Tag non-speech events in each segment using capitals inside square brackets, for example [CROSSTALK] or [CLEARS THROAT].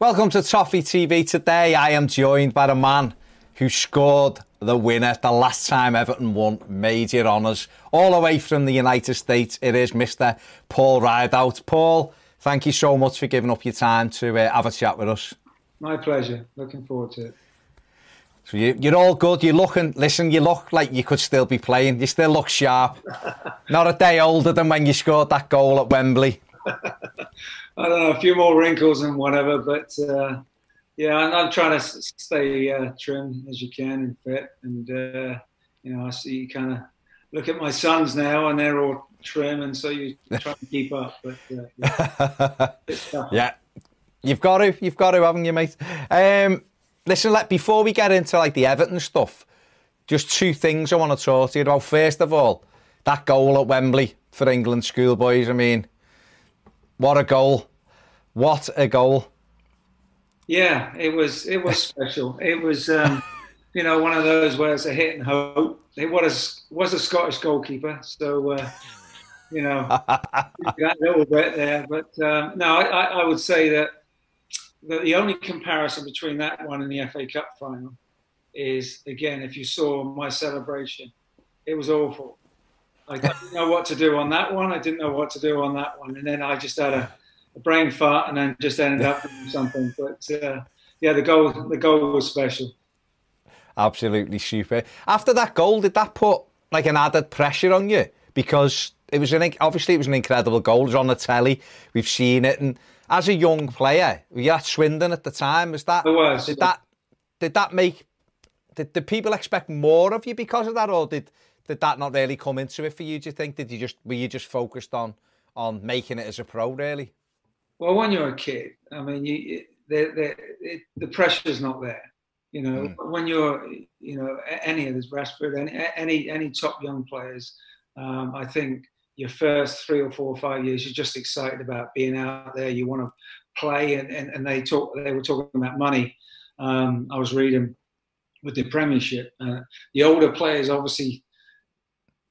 Welcome to Toffee TV. Today I am joined by the man who scored the winner the last time Everton won major honours all the way from the United States. It is Mr. Paul Rideout. Paul, thank you so much for giving up your time to uh, have a chat with us. My pleasure. Looking forward to it. So you, you're all good. You're looking. Listen, you look like you could still be playing. You still look sharp. [LAUGHS] Not a day older than when you scored that goal at Wembley. [LAUGHS] I don't know, a few more wrinkles and whatever, but uh, yeah, I'm, I'm, trying to stay uh, trim as you can and fit. And uh, you know, I see you kind of look at my sons now, and they're all trim, and so you [LAUGHS] try to keep up. But uh, yeah. [LAUGHS] yeah. you've got to, you've got to, haven't you, mate? Um, listen, let before we get into like the Everton stuff, just two things I want to talk to you about. First of all, that goal at Wembley for England schoolboys. I mean, what a goal! What a goal! Yeah, it was it was [LAUGHS] special. It was um, you know one of those where it's a hit and hope. It was was a Scottish goalkeeper, so uh, you know [LAUGHS] that little bit there. But um, no, I, I, would say that the, the only comparison between that one and the FA Cup final is again if you saw my celebration, it was awful. I didn't know what to do on that one. I didn't know what to do on that one, and then I just had a, a brain fart, and then just ended up doing [LAUGHS] something. But uh, yeah, the goal, the goal was special. Absolutely super. After that goal, did that put like an added pressure on you? Because it was an obviously it was an incredible goal. It was on the telly. We've seen it, and as a young player, were you at Swindon at the time? Was that? It was. Did that? Did that make? Did, did people expect more of you because of that, or did did that not really come into it for you? Do you think? Did you just were you just focused on on making it as a pro, really? Well, when you're a kid, I mean, you the the, it, the pressure's not there. You know, mm. when you're, you know, any of this Rashford, any any any top young players, um, I think your first three or four or five years, you're just excited about being out there. You want to play, and, and, and they talk. They were talking about money. Um, I was reading with the Premiership. Uh, the older players obviously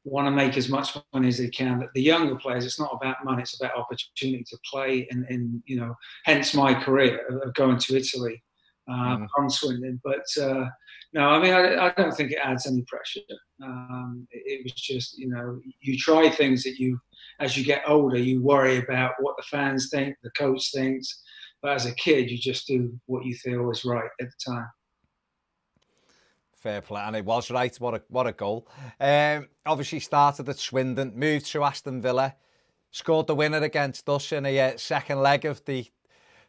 want to make as much money as they can. The younger players, it's not about money; it's about opportunity to play. And, and you know, hence my career of going to Italy uh, mm. from Swindon. But uh, no, I mean, I, I, don't think it adds any pressure. Um, it, it, was just, you know, you try things that you, as you get older, you worry about what the fans think, the coach thinks. But as a kid, you just do what you feel is right at the time. Fair play, and it was right. What a what a goal! Um, obviously started at Swindon, moved to Aston Villa, scored the winner against us in a uh, second leg of the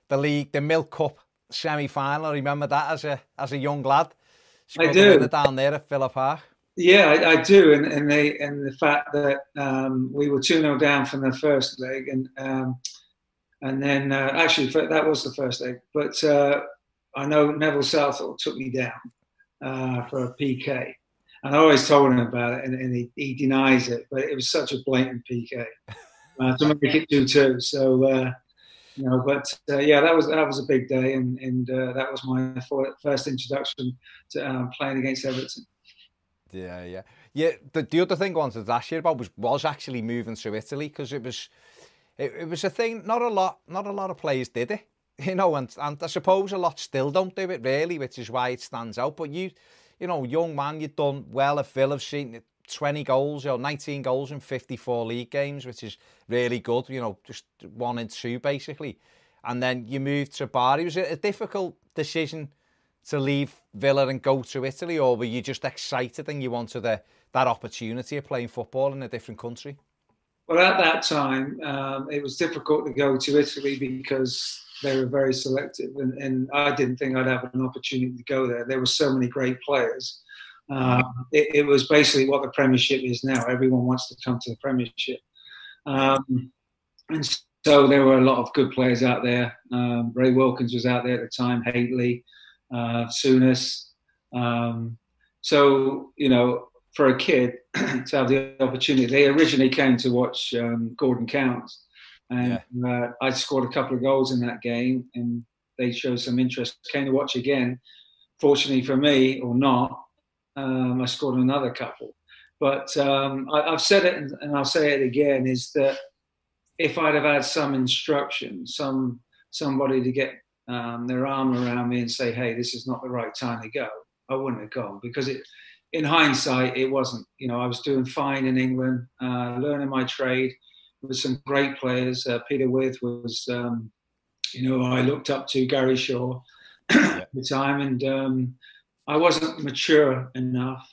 the league, the Milk Cup semi-final. I remember that as a as a young lad. Scored I do. The down there at Villa Park. Yeah, I, I, do, and and, they, and the fact that um, we were two 0 down from the first leg, and um, and then uh, actually that was the first leg, but uh, I know Neville Southall took me down uh, for a PK. And I always told him about it, and, and he, he, denies it. But it was such a blatant PK [LAUGHS] uh, to make it two two. So uh, you know, but uh, yeah, that was that was a big day, and and uh, that was my first introduction to um, playing against Everton. Yeah, yeah, yeah. The, the other thing I wanted to ask you about was was actually moving to Italy because it was it, it was a thing. Not a lot, not a lot of players did it you know, and, and I suppose a lot still don't do it really, which is why it stands out. But you, you know, young man, you've done well at Villa, seen 20 goals, you know, 19 goals in 54 league games, which is really good, you know, just one and two basically. And then you moved to Bari. Was it a difficult decision to leave Villa and go to Italy, or were you just excited and you wanted a, that opportunity of playing football in a different country? Well, at that time, um, it was difficult to go to Italy because they were very selective, and, and I didn't think I'd have an opportunity to go there. There were so many great players. Um, it, it, was basically what the Premiership is now. Everyone wants to come to the Premiership, um, and so there were a lot of good players out there. Um, Ray Wilkins was out there at the time, Hateley, uh, Souness. Um, so, you know, for a kid [CLEARS THROAT] to have the opportunity, they originally came to watch um, Gordon Cowans. And yeah. uh, I scored a couple of goals in that game, and they showed some interest. Came to watch again. Fortunately for me, or not, um, I scored another couple. But um, I, have said it, and, and I'll say it again: is that if I'd have had some instruction, some somebody to get um, their arm around me and say, "Hey, this is not the right time to go," I wouldn't have gone because it. In hindsight, it wasn't. You know, I was doing fine in England, uh, learning my trade with some great players. Uh, Peter Withe was, um, you know, I looked up to Gary Shaw [CLEARS THROAT] at the time, and um, I wasn't mature enough,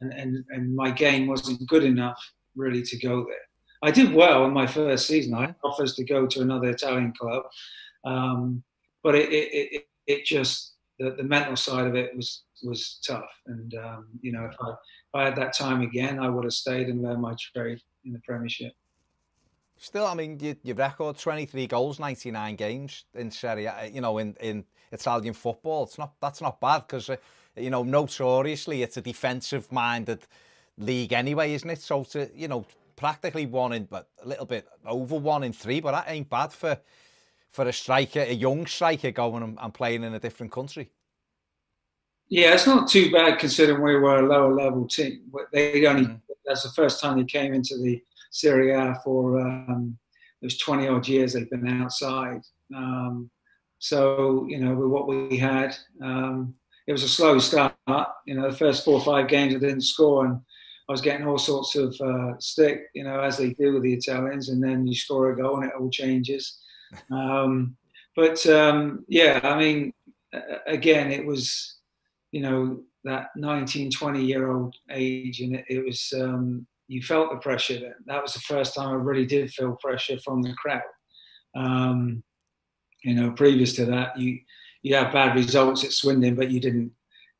and, and and my game wasn't good enough really to go there. I did well in my first season. I had offers to go to another Italian club, um, but it, it, it, it just the, the mental side of it was was tough. And um, you know, if I, if I had that time again, I would have stayed and learned my trade in the Premiership. Still, I mean, you, your record 23 goals, 99 games in Serie A, you know, in, in Italian football. It's not that's not bad because, uh, you know, notoriously it's a defensive minded league anyway, isn't it? So to, you know, practically one in, but a little bit over one in three, but that ain't bad for for a striker, a young striker going and, and playing in a different country. Yeah, it's not too bad considering we were a lower level team. They only mm. that's the first time they came into the Serie A for um, was 20 odd years they've been outside. Um, so you know, with what we had, um, it was a slow start. You know, the first four or five games I didn't score, and I was getting all sorts of uh, stick. You know, as they do with the Italians, and then you score a goal and it all changes. Um, but um, yeah, I mean, again, it was, you know, that 19, 20 year old age, and it, it was, um, you felt the pressure then. That was the first time I really did feel pressure from the crowd. Um, you know, previous to that, you you had bad results at Swindon, but you didn't.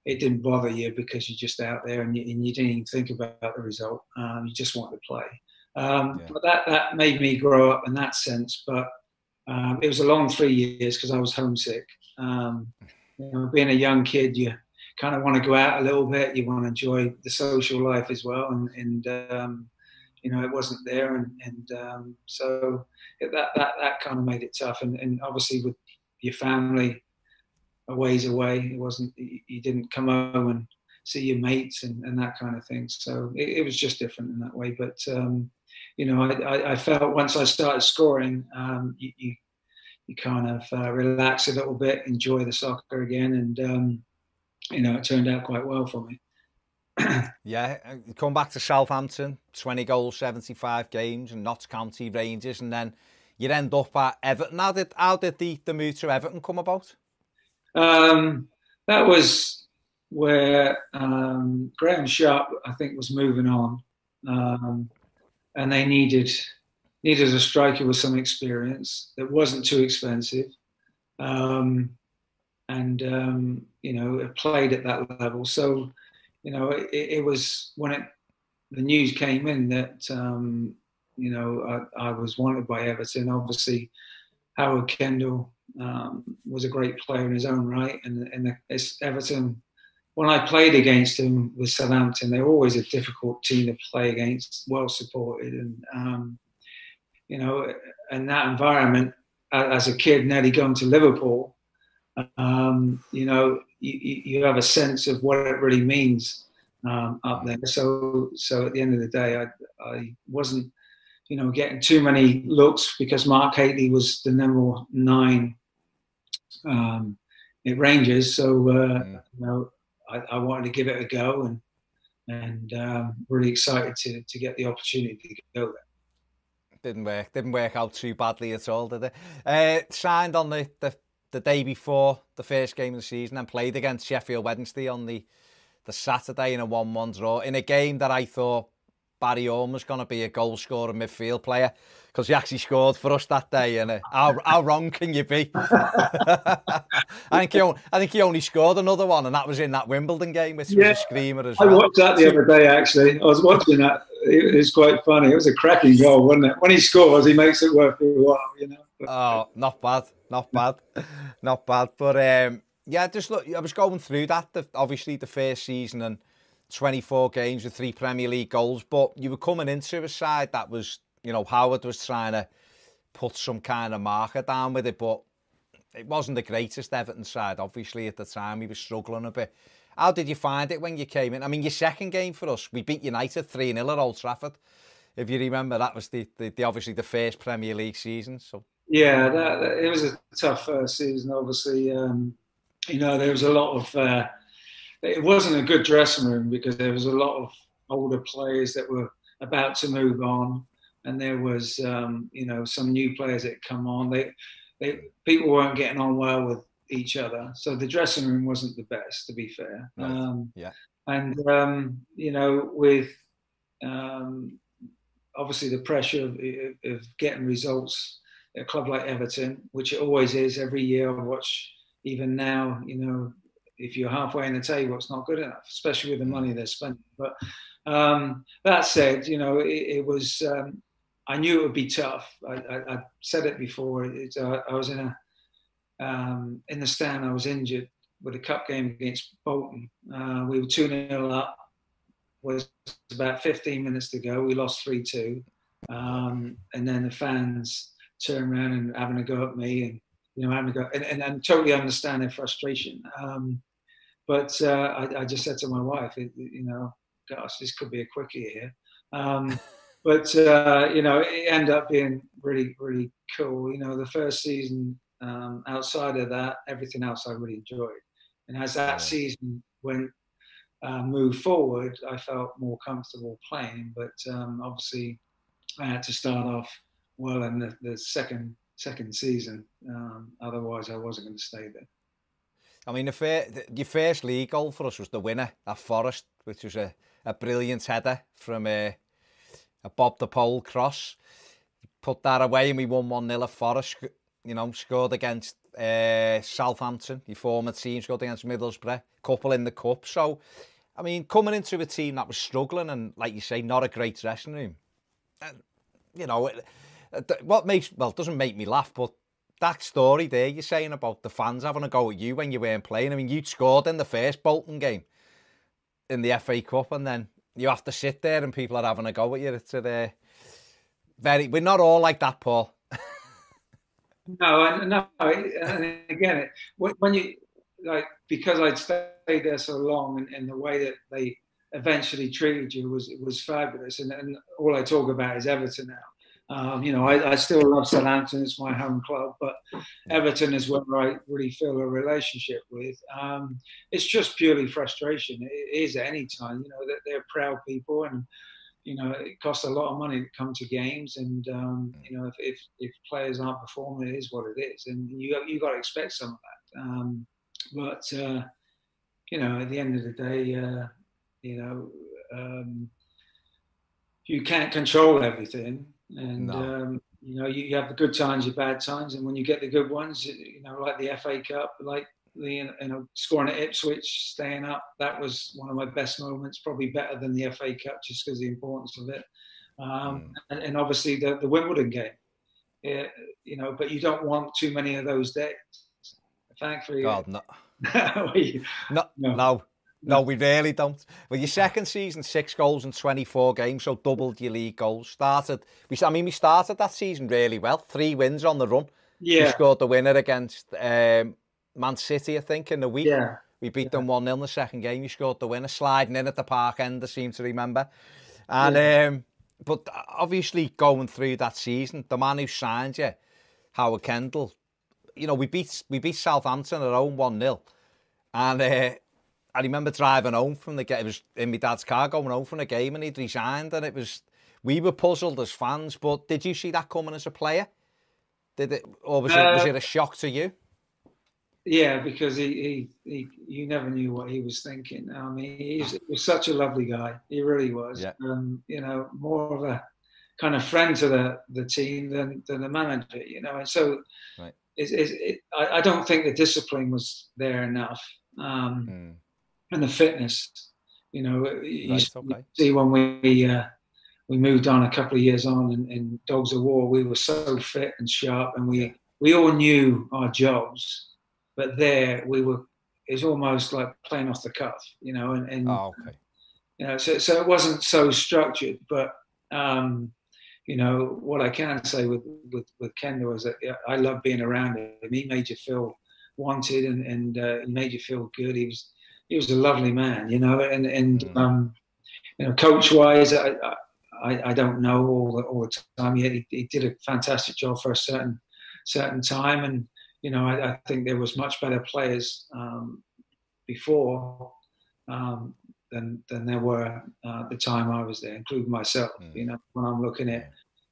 It didn't bother you because you're just out there and you, and you didn't even think about the result. Um, you just wanted to play. Um, yeah. But that that made me grow up in that sense. But um, it was a long three years because I was homesick. Um, you know, being a young kid, you kind of want to go out a little bit. You want to enjoy the social life as well, and, and um, you know, it wasn't there, and, and um, so that that that kind of made it tough. And, and obviously, with your family a ways away, it wasn't. You didn't come home and see your mates and, and that kind of thing. So it, it was just different in that way. But um, you know, I, I, felt once I started scoring, um, you, you, you kind of uh, relax a little bit, enjoy the soccer again, and um, you know, it turned out quite well for me. [CLEARS THROAT] yeah, uh, come back to Southampton, 20 goals, 75 games, and Notts County Rangers, and then you'd end up at Everton. How did how did the, the move to Everton come about? Um, that was where um, Graeme Sharp, I think, was moving on. Um, and they needed needed a striker with some experience that wasn't too expensive, um, and um, you know played at that level. So you know it, it, was when it the news came in that um, you know I, I, was wanted by Everton. Obviously, Howard Kendall um, was a great player in his own right, and and Everton when I played against them with Southampton, they're always a difficult team to play against, well supported, and um, you know, in that environment, as a kid, nearly going to Liverpool, um, you know, you, you, have a sense of what it really means um, up there. So, so at the end of the day, I, I wasn't, you know, getting too many looks because Mark Hateley was the number nine um, at Rangers. So, uh, mm. you know, I, I, wanted to give it a go and and um, really excited to to get the opportunity to go there. Didn't work. Didn't work out too badly at all, did it? Uh, signed on the, the the day before the first game of the season and played against Sheffield Wednesday on the the Saturday in a 1-1 draw in a game that I thought Barry Horne was going to be a goal scorer midfield player because he actually scored for us that day. And uh, how, how wrong can you be? [LAUGHS] I think he only, I think he only scored another one, and that was in that Wimbledon game, which yeah, was a screamer as well. I watched that the other day. Actually, I was watching that it was quite funny. It was a cracking goal, wasn't it? When he scores, he makes it worth your while, you know. Oh, not bad, not bad, not bad. But um, yeah, just look, I was going through that. The, obviously, the first season and 24 games with three Premier League goals, but you were coming into a side that was, you know, Howard was trying to put some kind of marker down with it, but it wasn't the greatest Everton side. Obviously, at the time, he was struggling a bit. How did you find it when you came in? I mean, your second game for us, we beat United 3 0 at Old Trafford. If you remember, that was the, the, the obviously the first Premier League season. So yeah, that, that, it was a tough first season. Obviously, um, you know there was a lot of. Uh, it wasn't a good dressing room because there was a lot of older players that were about to move on, and there was um, you know some new players that come on. They, they people weren't getting on well with each other. So the dressing room wasn't the best, to be fair. Right. Um, yeah. And um, you know, with um, obviously the pressure of, of, getting results a club like Everton, which it always is every year. I watch even now. You know, if you're halfway in the table, it's not good enough, especially with the money they're spending. But um, that said, you know, it, it was. Um, I knew it would be tough. I, I, I said it before. It, uh, I was in a um, in the stand, I was injured with a cup game against Bolton. Uh, we were 2 0 up. Was about 15 minutes to go. We lost 3 2. Um, and then the fans turned around and having a go at me and, you know, having a go, and, and, and totally understand their frustration. Um, but uh, I, I, just said to my wife, it, you know, gosh, this could be a quickie here. Um, [LAUGHS] but, uh, you know, it ended up being really, really cool. You know, the first season um, outside of that, everything else I really enjoyed. And as that season went uh, moved forward, I felt more comfortable playing. But um, obviously, I had to start off well in the, the second second season. Um, otherwise, I wasn't going to stay there. I mean, the, fir- the, your first league goal for us was the winner at Forest, which was a, a brilliant header from a, uh, a Bob the Pole cross. Put that away and we won 1 0 at Forest you know, scored against uh, Southampton, your former team, scored against Middlesbrough, couple in the cup. So, I mean, coming into a team that was struggling and, like you say, not a great dressing room, uh, you know, Uh, what makes, well, it doesn't make me laugh, but that story there you're saying about the fans having a go at you when you weren't playing. I mean, you scored in the first Bolton game in the FA Cup, and then you have to sit there and people are having a go at you. It's a, very, we're not all like that, Paul. [LAUGHS] No, no. And again, when you like because I'd stayed there so long, and, and the way that they eventually treated you was was fabulous. And, and all I talk about is Everton now. Um, you know, I, I, still love Southampton; it's my home club, but Everton is where I really feel a relationship with. Um, it's just purely frustration. It is at any time. You know that they're proud people, and you know, it costs a lot of money to come to games, and um, mm. you know, if, if, if players aren't performing, it is what it is, and you you got to expect some of that. Um, but uh, you know, at the end of the day, uh, you know, um, you can't control everything, and no. Um, you know, you, have the good times, your bad times, and when you get the good ones, you know, like the FA Cup, like the you know, scoring at Ipswich, staying up. That was one of my best moments, probably better than the FA Cup, just because the importance of it. Um, mm. and, and, obviously the, the Wimbledon game. Yeah, you know, but you don't want too many of those days. Thankfully, God, no. [LAUGHS] no, no, no, no, we really don't. Well, your second season, six goals in 24 games, so doubled your league goals. Started, we, I mean, we started that season really well. Three wins on the run. Yeah. We scored the winner against um, Man City, I think, in the week. Yeah. We beat yeah. them 1 0 in the second game. You scored the winner, sliding in at the park end, I seem to remember. And, yeah. um, but obviously, going through that season, the man who signed you, Howard Kendall, you know, we beat we beat Southampton at home 1 0. And uh, I remember driving home from the game. It was in my dad's car going home from the game, and he'd resigned. And it was, we were puzzled as fans. But did you see that coming as a player? Did it, or was, uh, it, was it a shock to you? Yeah, because he, he, he, you never knew what he was thinking. I mean, he was such a lovely guy. He really was. Yeah. Um, you know, more of a kind of friend to the, the team than, than the manager, you know. And so right. it, I, I, don't think the discipline was there enough. Um, mm. And the fitness, you know, you, okay. see when we, uh, we moved on a couple of years on in, in Dogs of War. We were so fit and sharp, and we we all knew our jobs. But there, we were. It's almost like playing off the cuff, you know. And, and oh, okay. You know, so so it wasn't so structured, but um, you know what I can say with with with Kendall is that I love being around him. He made you feel wanted, and and uh, he made you feel good. He was he was a lovely man, you know, and and mm. um, you know, coach wise, I, I, I don't know all the, all the time. He, he did a fantastic job for a certain certain time, and you know, I, I think there was much better players um, before um, than than there were uh, at the time I was there, including myself. Mm. You know, when I'm looking at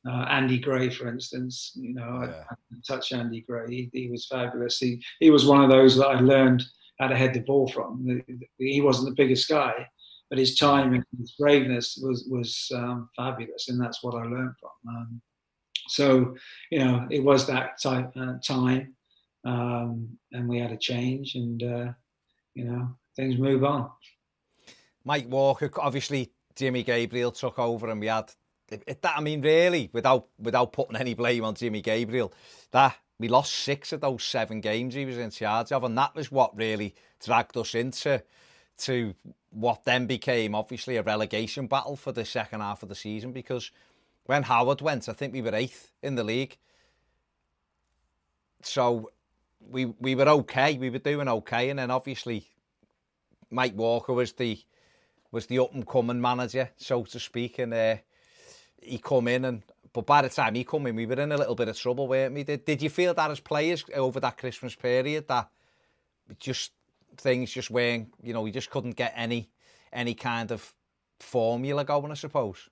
uh, Andy Gray, for instance, you know, yeah. I, I touch Andy Gray. He, he, was fabulous. He he was one of those that I learned how to head the ball from. He wasn't the biggest guy, but his time and his braveness was was um, fabulous, and that's what I learned from. Um, so, you know, it was that type, uh, time, um, and we had a change, and uh, you know, things move on. Mike Walker, obviously, Jimmy Gabriel took over, and we had that. I mean, really, without without putting any blame on Jimmy Gabriel, that we lost six of those seven games he was in charge of, and that was what really dragged us into to what then became obviously a relegation battle for the second half of the season because when Howard went, I think we were eighth in the league. So we we were okay, we were doing okay, and then obviously Mike Walker was the was the up and coming manager, so to speak, and uh, he come in and but by the time he come in, we were in a little bit of trouble, weren't we? Did, did you feel that as players over that Christmas period that just things just weren't, you know, we just couldn't get any any kind of formula going, I suppose?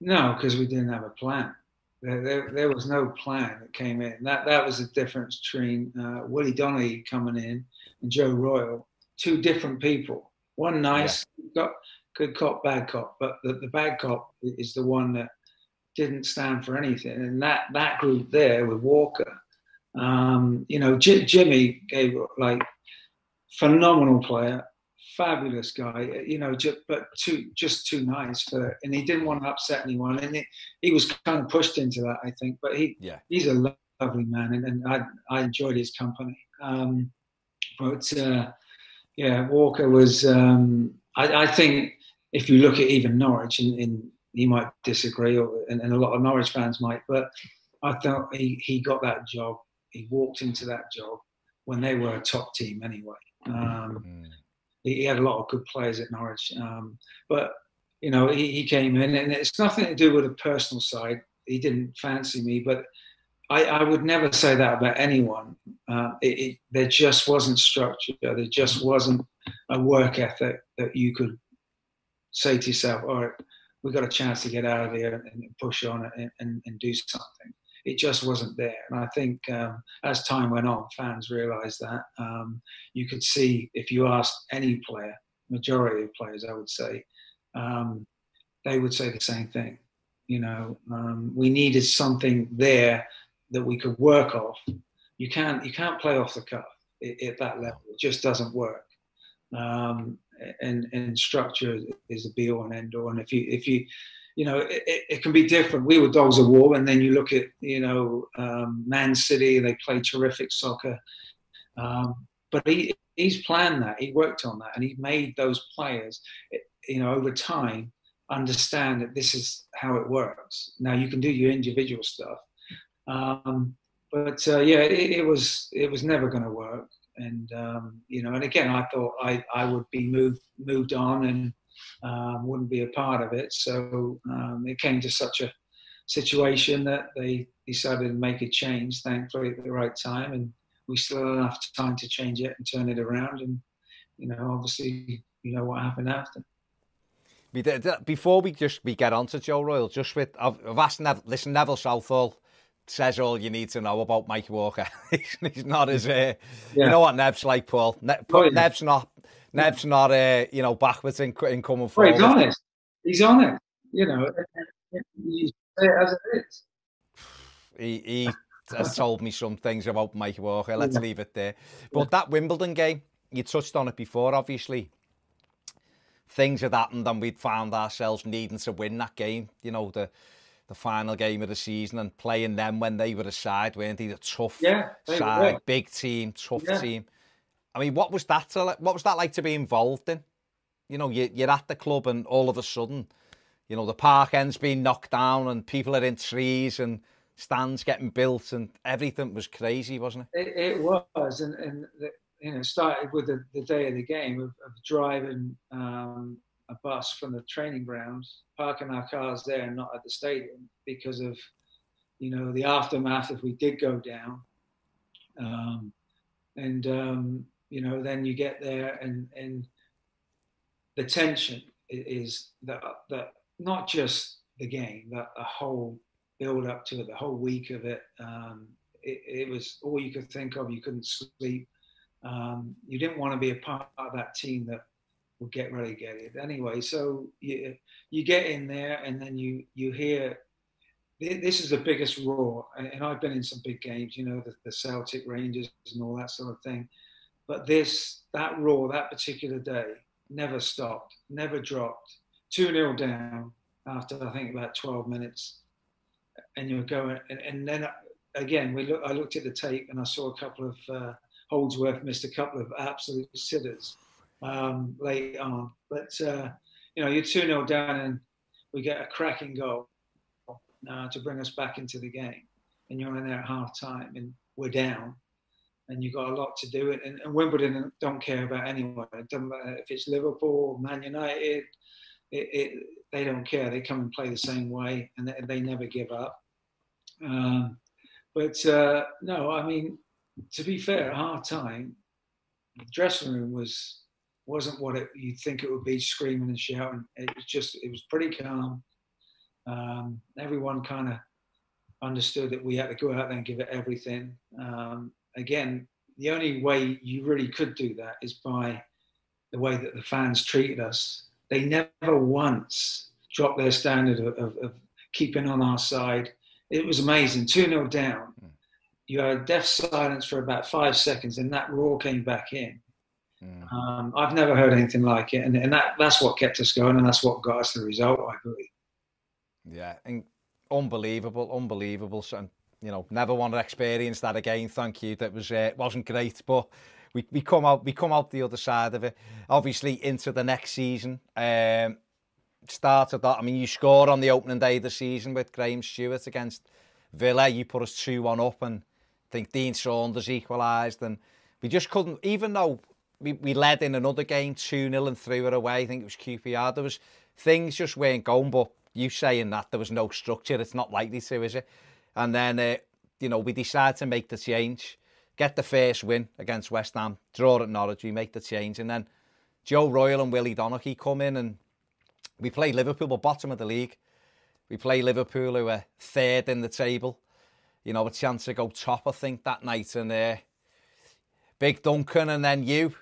No, because we didn't have a plan. There, there, there, was no plan that came in. That that was the difference between uh, Willie Donachie coming in and Joe Royle. Two different people. One nice, yeah. got good cop, bad cop, but the, the bad cop is the one that didn't stand for anything. And that that group there with Walker, um, you know, J- Jimmy gave like phenomenal player, fabulous guy, you know, just, but too just too nice for, and he didn't want to upset anyone, and it, he was kind of pushed into that, I think. But he yeah. he's a lovely man, and, and I I enjoyed his company. Um, but uh, yeah, Walker was. Um, I, I think if you look at even Norwich in, in he might disagree, or, and, and, a lot of Norwich fans might, but I thought he, he got that job. He walked into that job when they were a top team anyway. Um, mm. he, he, had a lot of good players at Norwich, um, but you know he, he, came in, and it's nothing to do with a personal side. He didn't fancy me, but I, I would never say that about anyone. Uh, it, there just wasn't structure. There just wasn't a work ethic that you could say to yourself, "All right." We got a chance to get out of here and push on and, and, and do something. It just wasn't there. And I think um, as time went on, fans realised that. Um, you could see if you asked any player, majority of players, I would say, um, they would say the same thing. You know, um, we needed something there that we could work off. You can't you can't play off the cuff at that level. It just doesn't work. Um, and and structure is a be all and end all. And if you if you you know it, it, can be different. We were dogs of war, and then you look at you know um, Man City. They play terrific soccer, um, but he he's planned that. He worked on that, and he made those players you know over time understand that this is how it works. Now you can do your individual stuff. Um, but uh, yeah, it, it, was it was never going to work and um, you know, and again, I thought I, I would be moved moved on and um, wouldn't be a part of it. So um, it came to such a situation that they decided to make a change, thankfully at the right time, and we still had enough time to change it and turn it around. And you know, obviously, you know what happened after. Before we just we get on to Joe Royle, just with I've, I've asked Nev, listen Neville Southall says all you need to know about Mike Walker. [LAUGHS] he's not as uh, yeah. you know what Nev's like, Paul. Ne- oh, yeah. Nev's not Nev's not uh, you know backwards in, in coming forward. Well, he's honest. He's honest. You know, it as it is. He he has told me some things about Mike Walker. Let's yeah. leave it there. But that Wimbledon game, you touched on it before, obviously. things had happened and we'd found ourselves needing to win that game. You know, the the final game of the season and playing them when they were a side, weren't they? A tough yeah, side, big team, tough yeah. team. I mean, what was that? To, what was that like to be involved in? You know, you, you're at the club and all of a sudden, you know, the park end's being knocked down and people are in trees and stands getting built and everything was crazy, wasn't it? It, it was, and and the, you know, started with the, the day of the game of, of driving um, a bus from the training grounds, parking our cars there and not at the stadium because of, you know, the aftermath if we did go down. Um, and um, you know, then you get there and and the tension is that that not just the game, that the whole build up to it, the whole week of it. Um, it, it, was all you could think of. You couldn't sleep. Um, you didn't want to be a part of that team that would get relegated anyway. So you you get in there, and then you you hear this is the biggest roar. And I've been in some big games, you know, the, the Celtic Rangers and all that sort of thing. But this that roar that particular day never stopped, never dropped. Two 0 down after I think about 12 minutes, and you're going, and, and then again we look. I looked at the tape and I saw a couple of uh, Holdsworth missed a couple of absolute sitters um, late on. But, uh, you know, you're 2 0 down and we get a cracking goal uh, to bring us back into the game. And you're in there at half time and we're down and you've got a lot to do. And, and Wimbledon don't care about anyone. It doesn't matter if it's Liverpool, Man United, it, it, they don't care. They come and play the same way and they, they never give up. Um, but uh, no, I mean, to be fair, at half time, the dressing room was wasn't what it, you'd think it would be, screaming and shouting. It was just it was pretty calm. Um, everyone kind of understood that we had to go out there and give it everything. Um, again, the only way you really could do that is by the way that the fans treated us. They never once dropped their standard of, of, of keeping on our side. It was amazing. 2 0 down. Mm you had a deaf silence for about five seconds, and that roar came back in. Mm. Um, I've never heard anything like it, and, and that, that's what kept us going, and that's what got us the result, I believe. Yeah, and unbelievable, unbelievable. So, you know, never want to experience that again. Thank you. That was uh, wasn't great, but we, we come out we come out the other side of it. Obviously, into the next season. Um, started that. I mean, you scored on the opening day of the season with Graham Stuart against Villa. You put us two one up, and think Dean Saunders equalised, and we just couldn't, even though we, we led in another game 2 0 and threw it away, I think it was QPR, there was things just weren't going, but you saying that there was no structure, it's not likely to, is it? And then, uh, you know, we decided to make the change, get the first win against West Ham, draw at Norwich, we make the change, and then Joe Royle and Willie Donachie come in and we play Liverpool, but bottom of the league. We play Liverpool, who are third in the table. You know, a chance to go top, I think, that night. And uh, Big Duncan and then you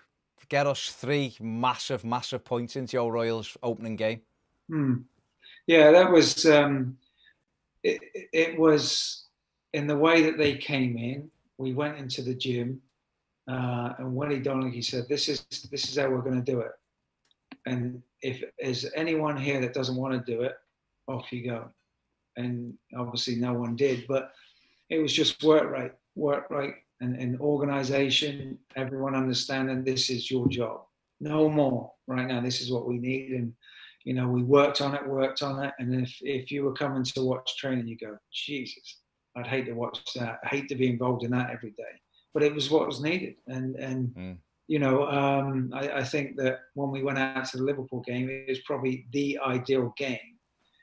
get us three massive, massive points into your Royals opening game. Hmm. Yeah, that was, um, it, it was in the way that they came in. We went into the gym uh, and Willie Donachie said, this is, this is how we're going to do it. And if there's anyone here that doesn't want to do it, off you go. And obviously no one did, but it was just work right, work right, and, and organization, everyone understanding this is your job. No more right now. This is what we need. And, you know, we worked on it, worked on it. And if, if you were coming to watch training, you go, Jesus, I'd hate to watch that. I hate to be involved in that every day. But it was what was needed. And, and, mm. you know, um, I, I think that when we went out to the Liverpool game, it was probably the ideal game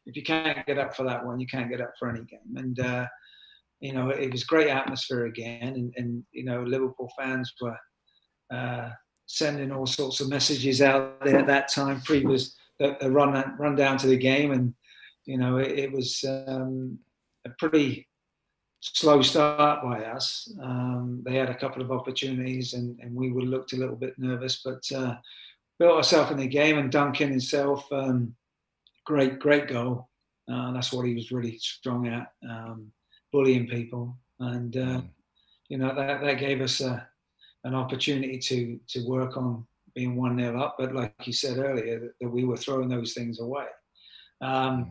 if you can't get up for that one, you can't get up for any game. And uh, you know, it was great atmosphere again, and, and you know, Liverpool fans were uh, sending all sorts of messages out there at that time, previous the, the run run down to the game, and you know, it, it was um, a pretty slow start by us. Um, they had a couple of opportunities, and, and we were looked a little bit nervous, but uh, built ourselves in the game. And Duncan himself, um, great, great goal. Uh, that's what he was really strong at. Um, bullying people, and uh, mm. you know that that gave us a, an opportunity to to work on being one nil up. But like you said earlier, that, that we were throwing those things away. Um, mm.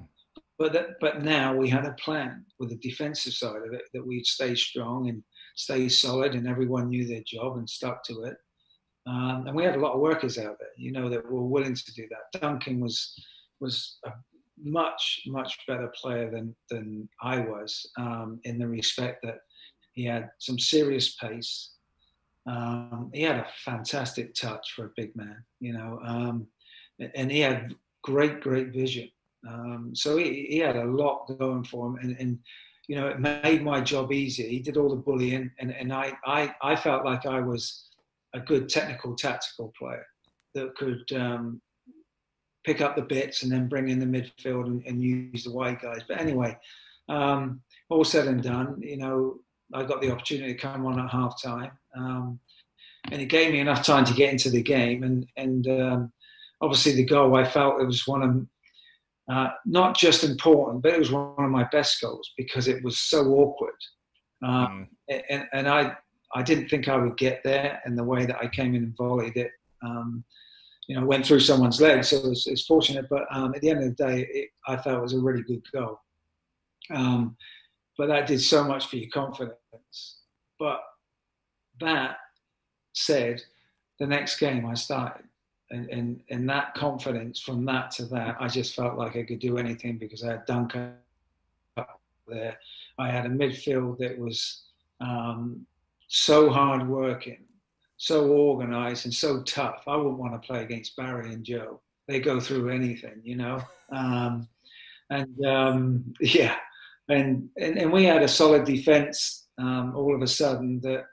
but that, but now we had a plan with the defensive side of it that we'd stay strong and stay solid, and everyone knew their job and stuck to it. Um, and we had a lot of workers out there, you know, that were willing to do that. Duncan was was a much much better player than than I was um, in the respect that he had some serious pace. Um, he had a fantastic touch for a big man, you know, um, and he had great great vision. Um, so he, he, had a lot going for him, and, and you know it made my job easier. He did all the bullying, and, and I, I I felt like I was a good technical tactical player that could um, pick up the bits and then bring in the midfield and, and use the wide guys. But anyway, um, all said and done, you know, I got the opportunity to come on at half time. Um, and it gave me enough time to get into the game. And, and um, obviously, the goal, I felt it was one of uh, not just important, but it was one of my best goals because it was so awkward. Um, mm. and, and I, I didn't think I would get there, and the way that I came in and volleyed it, um, you know, went through someone's leg. So it's it fortunate, but um, at the end of the day, it, I felt it was a really good goal. Um, but that did so much for your confidence. But that said, the next game I started, and, and, and that confidence from that to that, I just felt like I could do anything because I had Duncan up there. I had a midfield that was um, so hard working, so organized, and so tough. I wouldn't want to play against Barry and Joe. They go through anything, you know. Um, and um, [LAUGHS] yeah, and, and, and we had a solid defence um, all of a sudden that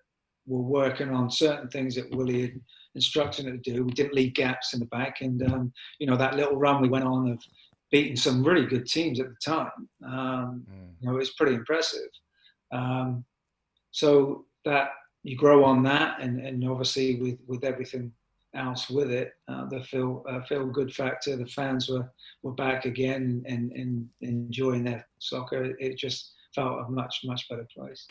were working on certain things that Willie had instructed to do. We didn't leave gaps in the back, and um, you know that little run we went on of beating some really good teams at the time. Um, mm. You know, it was pretty impressive. Um, so that you grow on that, and, and obviously with with everything else with it. Uh, the feel uh, feel good factor. The fans were were back again and, and enjoying their soccer. It just felt a much much better place.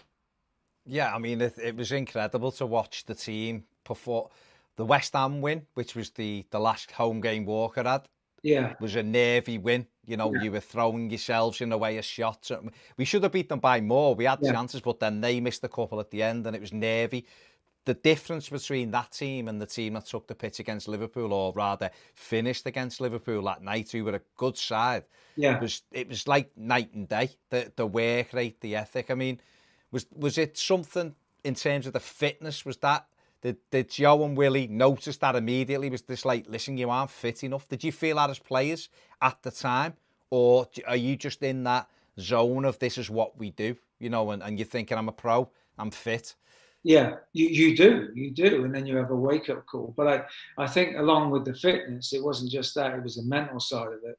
Yeah, I mean it, it was incredible to watch the team perform. The West Ham win, which was the the last home game Walker had. Yeah, was a nervy win. You know, yeah. you were throwing yourselves in the way of shots. Um, we should have beat them by more. We had yeah. chances, but then they missed a couple at the end, and it was nervy the difference between that team and the team that took the pitch against Liverpool, or rather finished against Liverpool that night, who were a good side, yeah, it was it was like night and day. The the work rate, the ethic. I mean, was was it something in terms of the fitness? Was that did, did Joe and Willie notice that immediately? Was this like, listen, you aren't fit enough? Did you feel that as players at the time, or are you just in that zone of this is what we do, you know, and, and you're thinking I'm a pro, I'm fit? yeah, you, you do, you do, and then you have a wake up call. But I, I think along with the fitness, it wasn't just that; it was the mental side of it.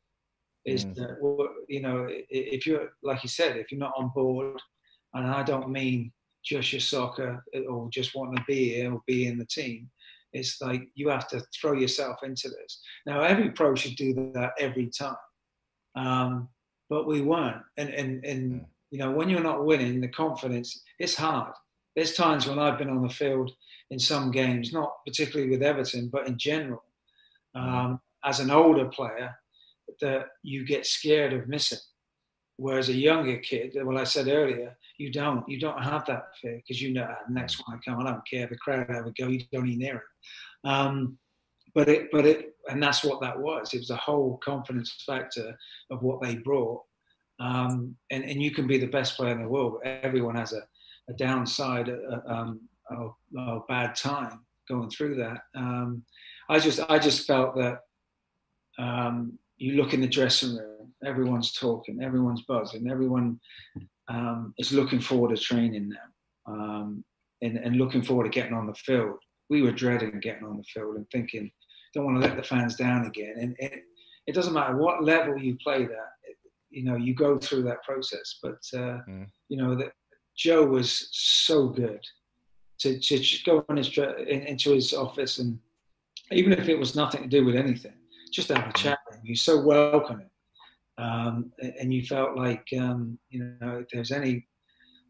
Is mm. that you know, if you're like you said, if you're not on board, and I don't mean just your soccer or just want to be here or be in the team. It's like you have to throw yourself into this. Now, every pro should do that every time, um, but we weren't. And and and mm. you know, when you're not winning, the confidence it's hard there's times when I've been on the field in some games, not particularly with Everton, but in general, um, as an older player, that you get scared of missing. Whereas a younger kid, well, I said earlier, you don't. You don't have that fear because you know, ah, next one I come, I don't care. The crowd have a go, you don't even near it. Um, but it, but it, and that's what that was. It was a whole confidence factor of what they brought. Um, and, and you can be the best player in the world. Everyone has a, a downside, a, um, a, a, bad time going through that. Um, I just I just felt that um, you look in the dressing room, everyone's talking, everyone's buzzing, everyone um, is looking forward to training now, um, and, and looking forward to getting on the field. We were dreading getting on the field and thinking, don't want to let the fans down again. And it, it doesn't matter what level you play that, you know, you go through that process. But uh, mm. you know that Joe was so good to, to go in his, in, into his office and even if it was nothing to do with anything, just have a chat He's so welcoming. Um, and you felt like, um, you know, if there's any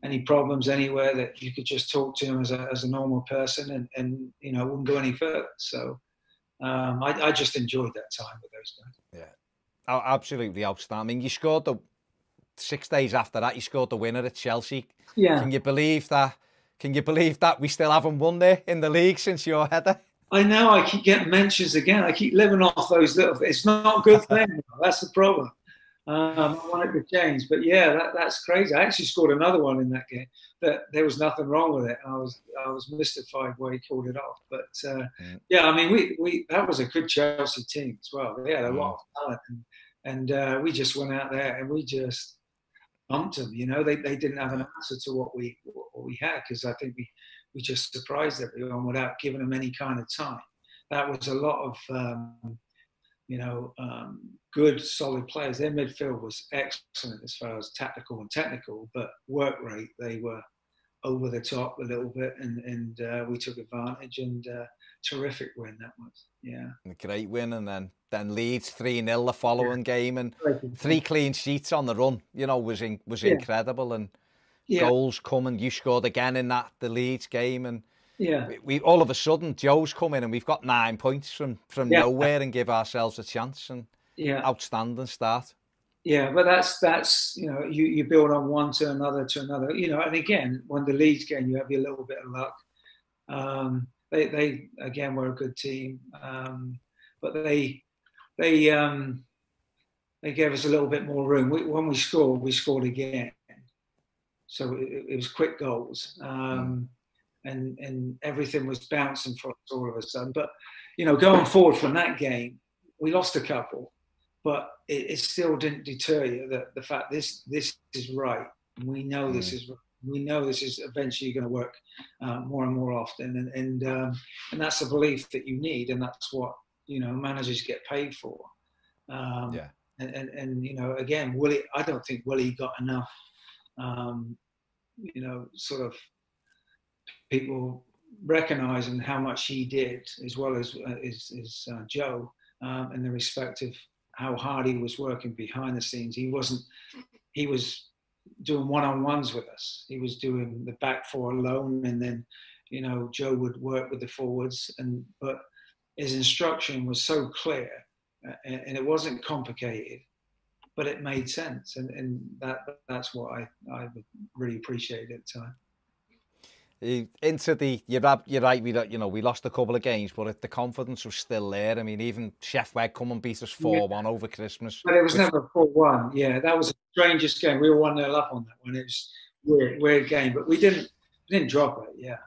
any problems anywhere that you could just talk to him as a, as a normal person and, and you know, wouldn't go any further. So um, I, I, just enjoyed that time with those guys. Yeah, oh, absolutely outstanding. You scored the six days after that. You scored the winner at Chelsea. Yeah, can you believe that? Can you believe that we still haven't won there in the league since your header? I know. I keep getting mentions again. I keep living off those little. It's not a good thing. That's the problem. Um, I want it to change, but yeah, that, that's crazy. I actually scored another one in that game. That there was nothing wrong with it. I was I was mystified why he called it off. But uh, mm. yeah, I mean, we, we that was a good Chelsea team as well. They had a mm. lot of talent, and, and uh, we just went out there and we just bumped them. You know, they, they didn't have an answer to what we what we had because I think we we just surprised everyone without giving them any kind of time. That was a lot of um, you know, um, good, solid players. Their midfield was excellent as far as tactical and technical, but work rate, they were over the top a little bit, and, and uh, we took advantage. And uh, terrific win that was. Yeah, a great win, and then then Leeds three 0 the following yeah. game, and three clean sheets on the run. You know, was in, was yeah. incredible, and yeah. goals coming. You scored again in that the Leeds game, and yeah. We, we, all of a sudden Joe's come in and we've got nine points from from yeah. nowhere and give ourselves a chance and yeah, outstanding start. Yeah, but that's that's you know you, you build on one to another to another you know and again when the Leeds game you have your little bit of luck. Um, they they again were a good team, um, but they they um, they gave us a little bit more room. We, when we scored, we scored again, so it, it was quick goals. Um, and and everything was bouncing for us all of a sudden. But you know, going forward from that game, we lost a couple, but it, it still didn't deter you that the fact this this is right. We know mm. this is we know this is eventually going to work uh, more and more often, and and um, and that's a belief that you need, and that's what you know managers get paid for. Um, yeah. And, and, and you know again Willie I don't think Willie got enough um, you know sort of people recognizing how much he did, as well as uh, is, uh, Joe, um, in the respect of how hard he was working behind the scenes. He wasn't. He was doing one-on-ones with us. He was doing the back four alone, and then, you know, Joe would work with the forwards. And but his instruction was so clear, uh, and it wasn't complicated, but it made sense. And, and that that's what I I really appreciated at the time. Into the you're, you're right we you know we lost a couple of games but the confidence was still there. I mean even Sheff Wed come and beat us 4-1 yeah. over Christmas. But it was which... never 4-1 yeah that was the strangest game. We were 1-0 up on that one. It was weird weird game but we didn't we didn't drop it yeah.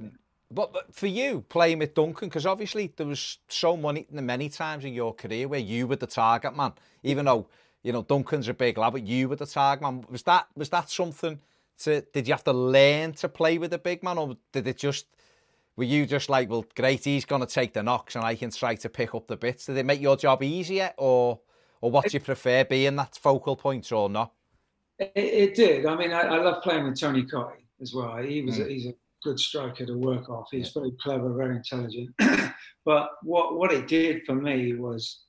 Mm. But, but for you playing with Duncan because obviously there was so many many times in your career where you were the target man even though you know Duncan's a big lad but you were the target man. Was that was that something to did you have to learn to play with a big man or did it just were you just like well great he's going to take the knocks and I can try to pick up the bits? Did it make your job easier or or what do you prefer being that focal point or not? It, it did. I mean I, I, love playing with Tony Cottee as well. He was mm. a, he's a good striker to work off. He's yeah. very clever very intelligent. [CLEARS THROAT] But what what it did for me was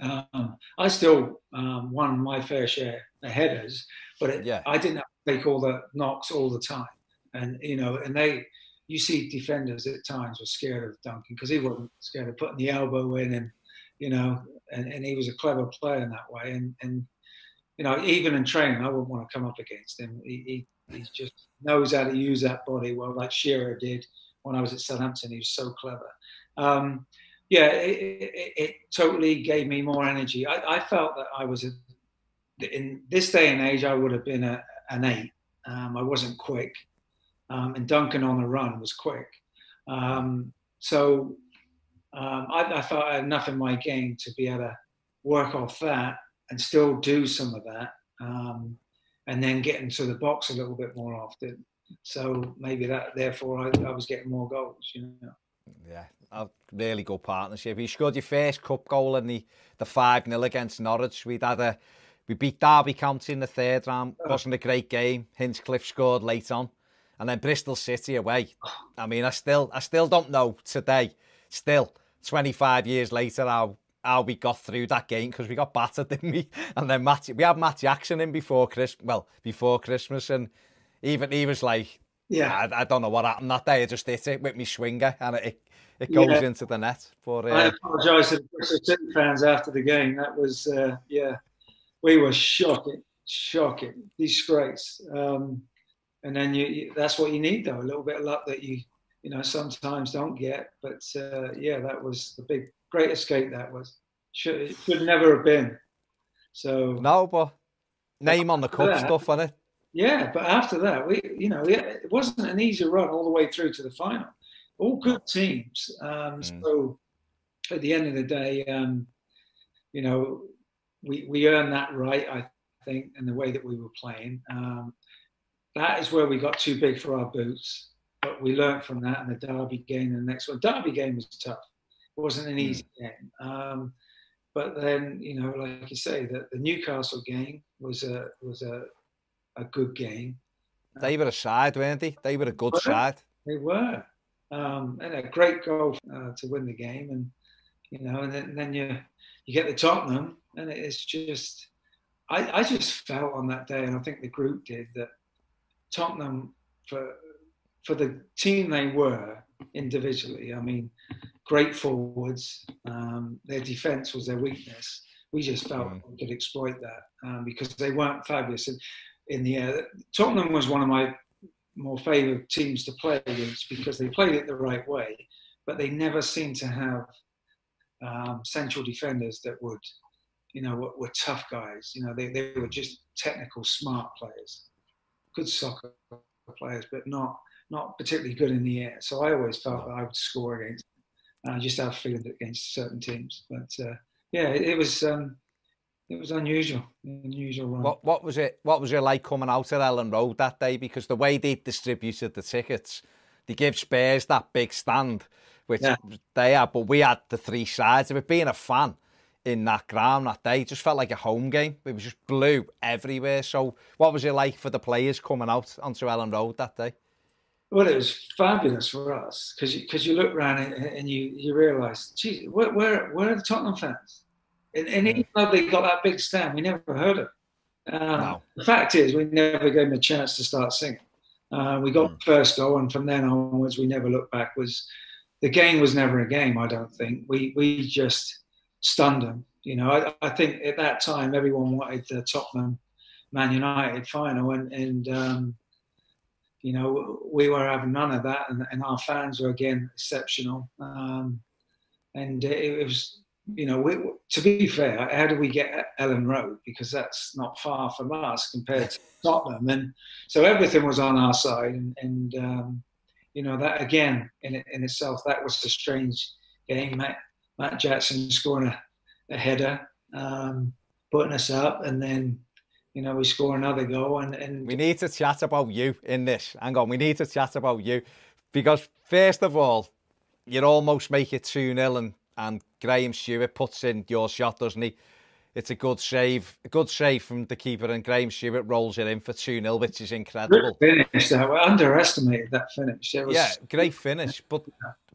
um, I still um, won my fair share of headers, but it, yeah. I didn't have take all the knocks all the time. And, you know, and they, you see defenders at times were scared of Duncan because he wasn't scared of putting the elbow in and, you know, and, and he was a clever player in that way. And, and, you know, even in training, I wouldn't want to come up against him. He, he, he just knows how to use that body well, like Shearer did when I was at Southampton. He was so clever. Um, yeah, it, it, it, totally gave me more energy. I, I, felt that I was a, in this day and age, I would have been a, an eight. Um, I wasn't quick, um, and Duncan on the run was quick. Um, so um, I, I, felt I had enough in my game to be able to work off that and still do some of that, um, and then get into the box a little bit more often. So maybe that, therefore, I, I was getting more goals. You know. Yeah, a really good partnership. You scored your first cup goal in the the five 0 against Norwich. We'd had a we beat Derby County in the third round. Wasn't a great game. Hinchcliffe scored late on. And then Bristol City away. [SIGHS] I mean, I still I still don't know today, still 25 years later, how how we got through that game because we got battered, [LAUGHS] didn't we? And then Matt, we had Matt Jackson in before Christmas, well, before Christmas, and even he was like, Yeah, I, I, don't know what happened that day. I just hit it with my swinger, and it it goes yeah. into the net. But uh, I apologise to the Bristol City fans after the game. That was uh, yeah, we were shocking, shocking, disgrace. Um, and then you, you, that's what you need though, a little bit of luck that you you know sometimes don't get. But uh, yeah, that was the big great escape. That was should should never have been. So no, but name on the cup that, stuff on it. Yeah, but after that, we you know it wasn't an easy run all the way through to the final. All good teams. Um, mm. So at the end of the day, um, you know, we we earned that right, I think, in the way that we were playing. Um, that is where we got too big for our boots. But we learned from that, and the Derby game and the next one. Derby game was tough. It wasn't an easy mm. game. Um, but then, you know, like you say, the, the Newcastle game was a was a a good game. They were a side, weren't they? They were a good they side. They were, um, and a great goal uh, to win the game. And you know, and then, and then you you get the Tottenham, and it's just, I, I just felt on that day, and I think the group did that. Tottenham for for the team they were individually. I mean, great forwards. Um, their defence was their weakness. We just felt mm. we could exploit that um, because they weren't fabulous in, in the air. Tottenham was one of my more favoured teams to play against because they played it the right way, but they never seemed to have um, central defenders that would, you know, were, were tough guys. You know, they, they were just technical, smart players, good soccer players, but not not particularly good in the air. So I always felt that I would score against. I just have feeling against certain teams, but uh, yeah, it, it was um, it was unusual, unusual run. What what was it? What was it like coming out at Elland Road that day? Because the way they distributed the tickets, they give Spurs that big stand, which yeah. they had, but we had the three sides of it. Being a fan in that ground that day, It just felt like a home game. It was just blue everywhere. So, what was it like for the players coming out onto Elland Road that day? Well, it was fabulous for us because because you, you, look around and, and you you realise, geez, where, where where are the Tottenham fans? And, and even though they got that big stand, we never heard of it. Um, wow. The fact is, we never gave them a chance to start singing. Uh, we got mm. first goal, and from then onwards, we never looked back. Was the game was never a game? I don't think we we just stunned them. You know, I, I think at that time everyone wanted the Tottenham Man United final, and and um, you know we were having none of that, and, and our fans were again exceptional. Um, and it, it was you know, we, to be fair, how do we get Elland Road? Because that's not far from us compared to [LAUGHS] Tottenham. And so everything was on our side. And, and um, you know, that again, in, in itself, that was a strange game. Matt, Matt Jackson scoring a, a header, um, putting us up, and then, you know, we score another goal. And, and we need to chat about you in this. Hang on, we need to chat about you. Because, first of all, you almost make it 2 0 and and Graham Stuart puts in your shot, doesn't he? It's a good save, a good save from the keeper, and Graham Stuart rolls it in for 2 0, which is incredible. Good finish, I underestimated that finish. Was... Yeah, great finish. But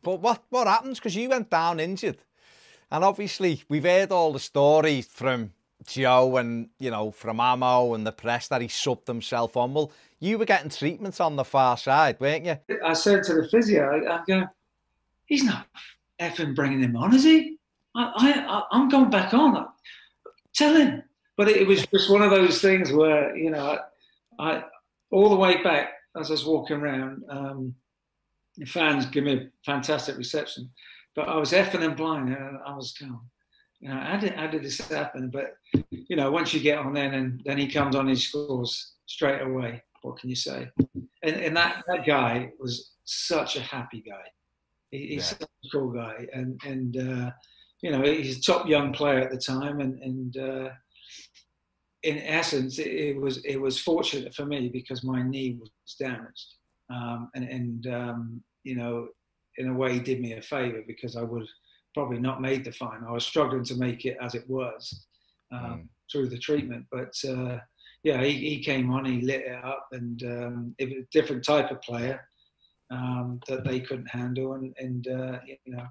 but what, what happens? Because you went down injured. And obviously, we've heard all the stories from Joe and, you know, from Amo and the press that he subbed himself on. Well, you were getting treatments on the far side, weren't you? I said to the physio, I'm going, he's not effing bringing him on, is he? I, I, I'm going back on. Tell him. But it, was just one of those things where, you know, I, I all the way back as I was walking around, um, the fans give me a fantastic reception. But I was effing and blind, and I was going, you know, how did, how did this happen? But, you know, once you get on then, and then he comes on, he scores straight away. What can you say? And, and that, that guy was such a happy guy. He's yeah. such a cool guy, and and uh, you know he's a top young player at the time, and and uh, in essence, it, it, was it was fortunate for me because my knee was damaged, um, and and um, you know in a way he did me a favour because I would probably not made the final. I was struggling to make it as it was um, mm. through the treatment, but. Uh, yeah, he, he came on, he lit it up, and um, it was a different type of player um, that they couldn't handle, and, and uh, you know,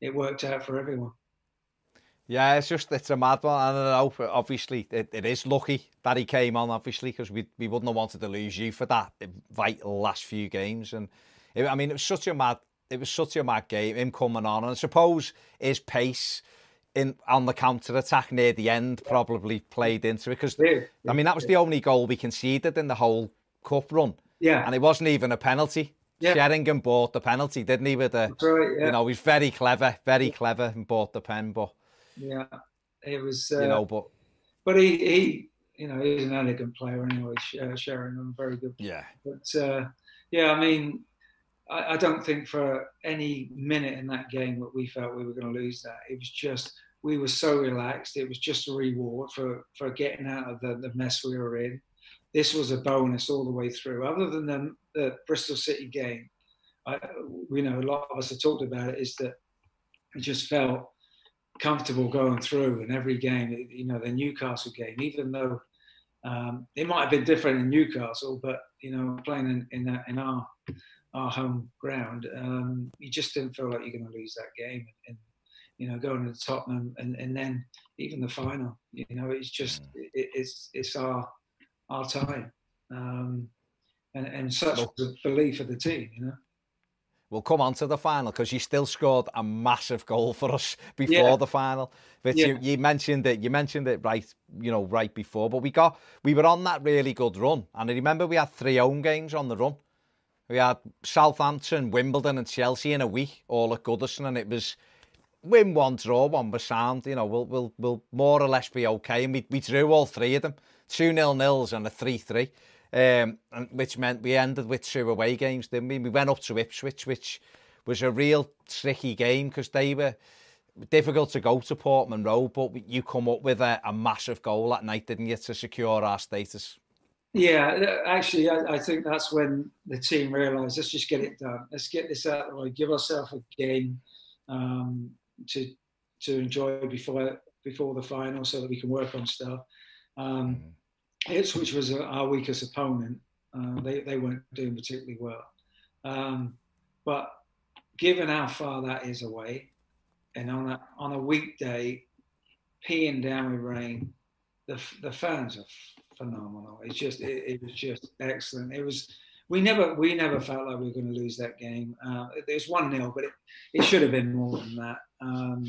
it worked out for everyone. Yeah, it's just it's a mad one. I don't know. Obviously, it, it is lucky that he came on. Obviously, because we we wouldn't have wanted to lose you for that vital last few games. And it, I mean, it was such a mad. It was such a mad game. Him coming on, and I suppose his pace in on the counter attack near the end probably played into it because yeah. I mean that was the only goal we conceded in the whole cup run. Yeah, and it wasn't even a penalty. Yeah. Sheringham bought the penalty, didn't he? With the, right, yeah. you know, he's very clever, very clever, and bought the pen. But yeah, it was. Uh, you know, but but he he you know he's an elegant player anyway. Uh, Sheringham, very good. Yeah. But uh, yeah, I mean, I, I don't think for any minute in that game that we felt we were going to lose that. It was just we were so relaxed. It was just a reward for for getting out of the, the mess we were in this was a bonus all the way through. Other than the, the Bristol City game, I, we know a lot of us have talked about it, is that it just felt comfortable going through in every game. You know, the Newcastle game, even though um, it might have been different in Newcastle, but you know, playing in in, that, in our our home ground, um, you just didn't feel like you're going to lose that game. And, you know, going to Tottenham and, and then even the final, you know, it's just mm. it, it's it's our our time. Um, and, and such was the belief of the team, you know. We'll come on to the final because you still scored a massive goal for us [LAUGHS] before yeah. the final. But yeah. you, you mentioned it. You mentioned it right, you know, right before. But we got we were on that really good run, and I remember we had three home games on the run. We had Southampton, Wimbledon, and Chelsea in a week, all at Goodison, and it was win one, draw one, was sound. You know, we'll we'll we'll more or less be okay. And we we drew all three of them two nil nils and a three three, um, which meant we ended with two away games. Didn't we? We went up to Ipswich, which was a real tricky game because they were difficult to go to Portman Road, but you come up with a, a massive goal that night, didn't you, to secure our status? Yeah, actually, I, I, think that's when the team realised let's just get it done. Let's get this out of the way. Give ourselves a game um, to to enjoy before before the final, so that we can work on stuff. Um, mm. Ipswich was our weakest opponent. Uh, they, they weren't doing particularly well. Um, but given how far that is away, and on a, on a weekday, peeing down with rain, the, the fans are phenomenal. It's just it, it, was just excellent. It was we never we never felt like we were going to lose that game. Uh, it was one 0 but it, it should have been more than that. Um,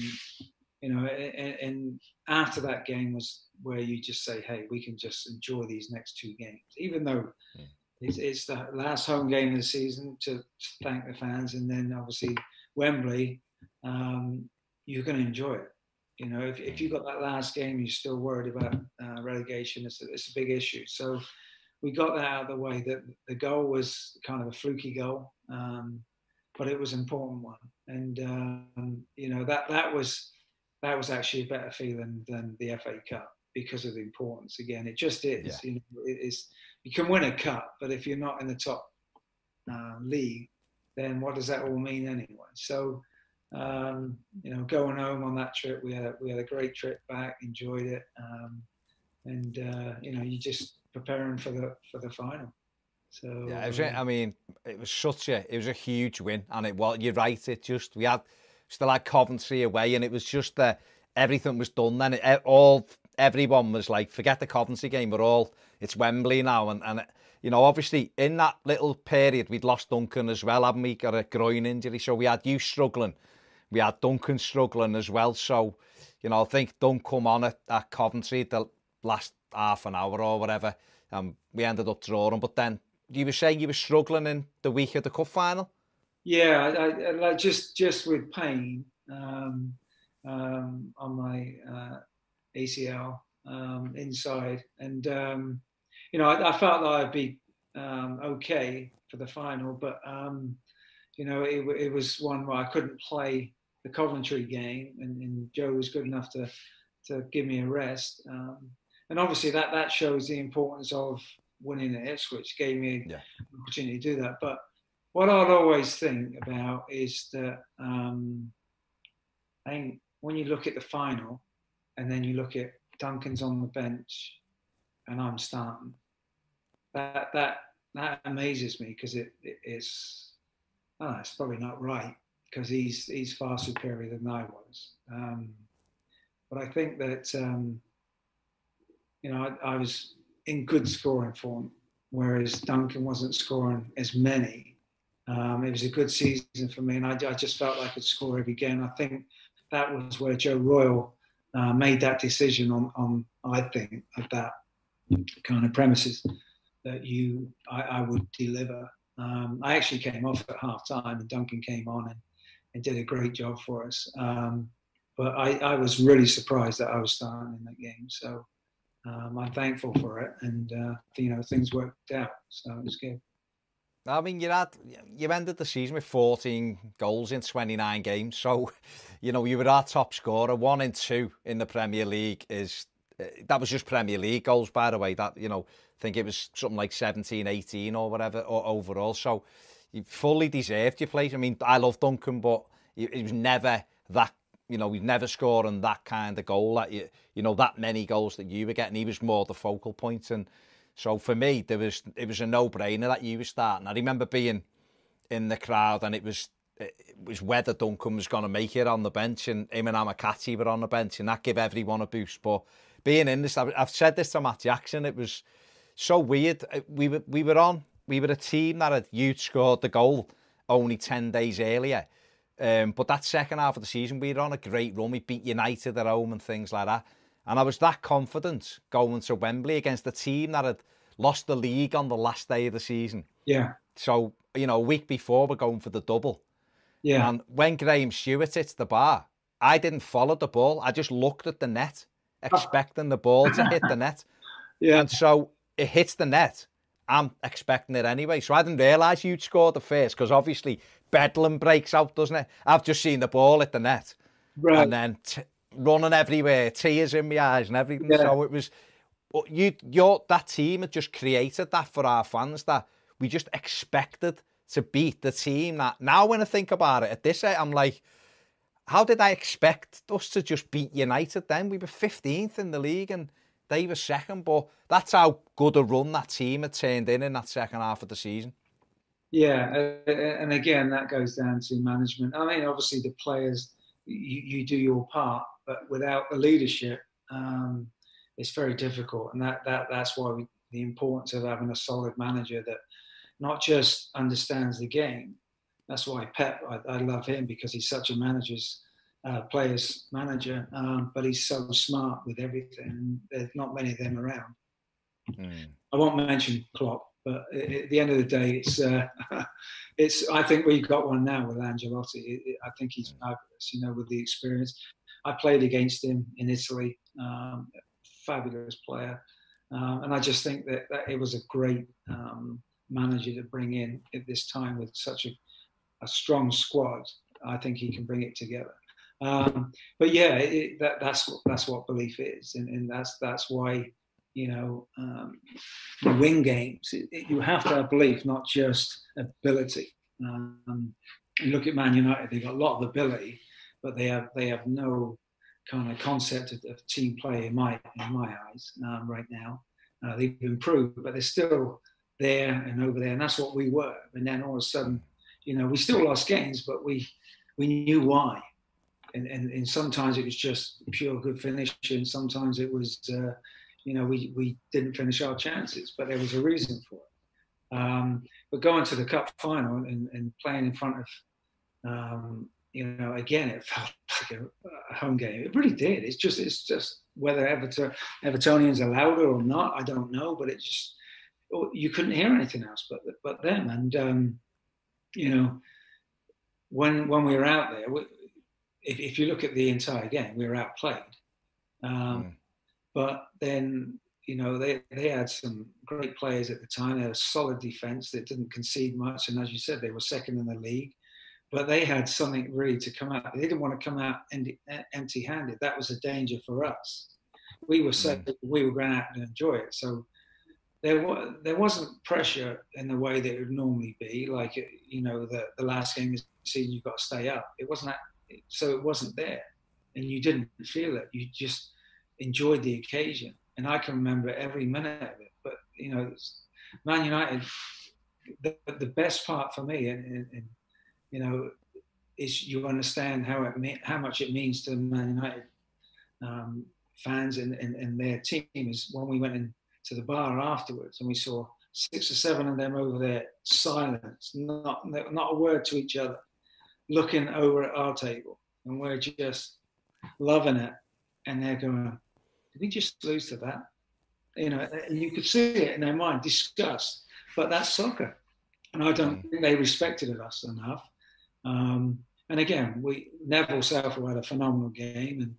you know, and, and, after that game was where you just say, hey, we can just enjoy these next two games, even though mm. it's, it's, the last home game of the season to thank the fans, and then obviously Wembley, um, you're going to enjoy it. You know, if, if you've got that last game, you're still worried about uh, relegation. It's a, it's a big issue. So we got that out of the way. That the goal was kind of a fluky goal, um, but it was an important one. And um, you know that that was that was actually a better feeling than the FA Cup because of the importance. Again, it just is. Yeah. You know, it is. You can win a cup, but if you're not in the top uh, league, then what does that all mean anyway? So, um, you know, going home on that trip, we had a, we had a great trip back, enjoyed it, um, and uh, you know, you just preparing for the for the final. So yeah, was, I mean, it was such a it was a huge win, and it well, you're right. It just we had still had Coventry away, and it was just that everything was done. Then it, all everyone was like, forget the Coventry game. We're all it's Wembley now, and and you know, obviously in that little period we'd lost Duncan as well, haven't we? Got a groin injury, so we had you struggling, we had Duncan struggling as well. So you know, I think Duncan come on at, at Coventry the last half an hour or whatever. Um, we ended up drawing, but then you were saying you were struggling in the week of the cup final. Yeah, I, I, like just just with pain um, um, on my uh, ACL um, inside, and um, you know I, I, felt that I'd be um, okay for the final, but um, you know it, it, was one where I couldn't play the Coventry game, and, and Joe was good enough to to give me a rest, and obviously that that shows the importance of winning at Ipswich, gave me yeah. an opportunity to do that, but what I'd always think about is that um, I think when you look at the final and then you look at Duncan's on the bench and I'm starting, that that that amazes me because it, it, it's oh, it's probably not right because he's he's far superior than I was. Um, but I think that um, you know I, I, was in good scoring form, whereas Duncan wasn't scoring as many. Um, it was a good season for me, and I, I, just felt like I could score every game. I think that was where Joe Royle uh, made that decision on, on I think, of that kind of premises that you I, I would deliver. Um, I actually came off at half time, and Duncan came on and, and did a great job for us. Um, but I, I was really surprised that I was starting in that game. So um, I'm thankful for it, and uh, you know things worked out, so it was good. I mean, you had you ended the season with 14 goals in 29 games, so you know you were our top scorer. One and two in the Premier League is uh, that was just Premier League goals, by the way. That you know, I think it was something like 17, 18 or whatever or overall. So you fully deserved your place. I mean, I love Duncan, but he was never that you know, he's never scoring that kind of goal, that you, you know, that many goals that you were getting. He was more the focal point, and so for me, there was it was a no-brainer that you were starting. I remember being in the crowd, and it was it was whether Duncan was going to make it on the bench, and him and Amokachi were on the bench, and that gave everyone a boost. But being in this, I've said this to Matt Jackson, it was so weird. We were we were on, we were a team that had you'd scored the goal only ten days earlier um, but that second half of the season, we were on a great run. We beat United at home and things like that. And I was that confident going to Wembley against a team that had lost the league on the last day of the season. Yeah. So, you know, a week before, we're going for the double. Yeah. And when Graham Stuart hits the bar, I didn't follow the ball. I just looked at the net, [LAUGHS] expecting the ball to hit the net. Yeah. And so it hits the net. I'm expecting it anyway. So I didn't realise you'd scored the first because obviously bedlam breaks out, doesn't it? I've just seen the ball at the net, right. and then t- running everywhere, tears in my eyes and everything. Yeah. So it was you, your that team had just created that for our fans that we just expected to beat the team. That now, when I think about it, at this, I'm like, how did I expect us to just beat United? Then we were 15th in the league and they were second, but that's how good a run that team had turned in in that second half of the season. Yeah, uh, and again, that goes down to management. I mean, obviously, the players, you, you do your part, but without the leadership, um, it's very difficult. And that, that that's why we, the importance of having a solid manager that not just understands the game. That's why Pep, I, I love him because he's such a manager's uh, players manager, um, but he's so smart with everything. There's not many of them around. Mm. I won't mention Klopp but at the end of the day, it's uh, [LAUGHS] it's. I think we've got one now with Ancelotti. I think he's mm. fabulous. You know, with the experience. I played against him in Italy. Um, fabulous player, um, and I just think that, that it was a great um, manager to bring in at this time with such a, a strong squad. I think he can bring it together. Um, but yeah, it, that, that's that's what belief is, and, and that's that's why you know, um, win games. It, it, you have to have belief, not just ability. Um, look at Man United; they've got a lot of ability, but they have they have no kind of concept of, of team play in my in my eyes um, right now. Uh, they've improved, but they're still there and over there, and that's what we were. And then all of a sudden, you know, we still lost games, but we we knew why. And, and, and sometimes it was just pure good finishing. Sometimes it was uh, you know, we, we didn't finish our chances, but there was a reason for it. Um, but going to the cup final and, and playing in front of, um, you know, again, it [LAUGHS] felt like a, home game. It really did. It's just, it's just whether Everton, Evertonians are louder or not, I don't know. But it just, oh, you couldn't hear anything else but but them. And um, you know, when when we were out there, we, if, if you look at the entire game, we were outplayed. Um, mm. But then, you know, they, they had some great players at the time. They had a solid defence that didn't concede much. And as you said, they were second in the league. But they had something really to come out. They didn't want to come out empty handed. That was a danger for us. We were so, mm. we were going out and enjoy it. So there was there wasn't pressure in the way that it would normally be. Like you know, the the last game of the season, you've got to stay up. It wasn't that, so it wasn't there, and you didn't feel it. You just enjoyed the occasion, and I can remember every minute of it. But you know, Man United, the, the best part for me, and, and, you know, is you understand how it how much it means to Man United um, fans and, and, and their team is when we went into the bar afterwards and we saw six or seven of them over there, silence, not not a word to each other, looking over at our table, and we're just loving it, and they're going, "Did we just lose to that?" You know, and you could see it in their mind, disgust. But that's soccer, and I don't mm. think they respected us enough. Um, and again, we Neville Southall had a phenomenal game, and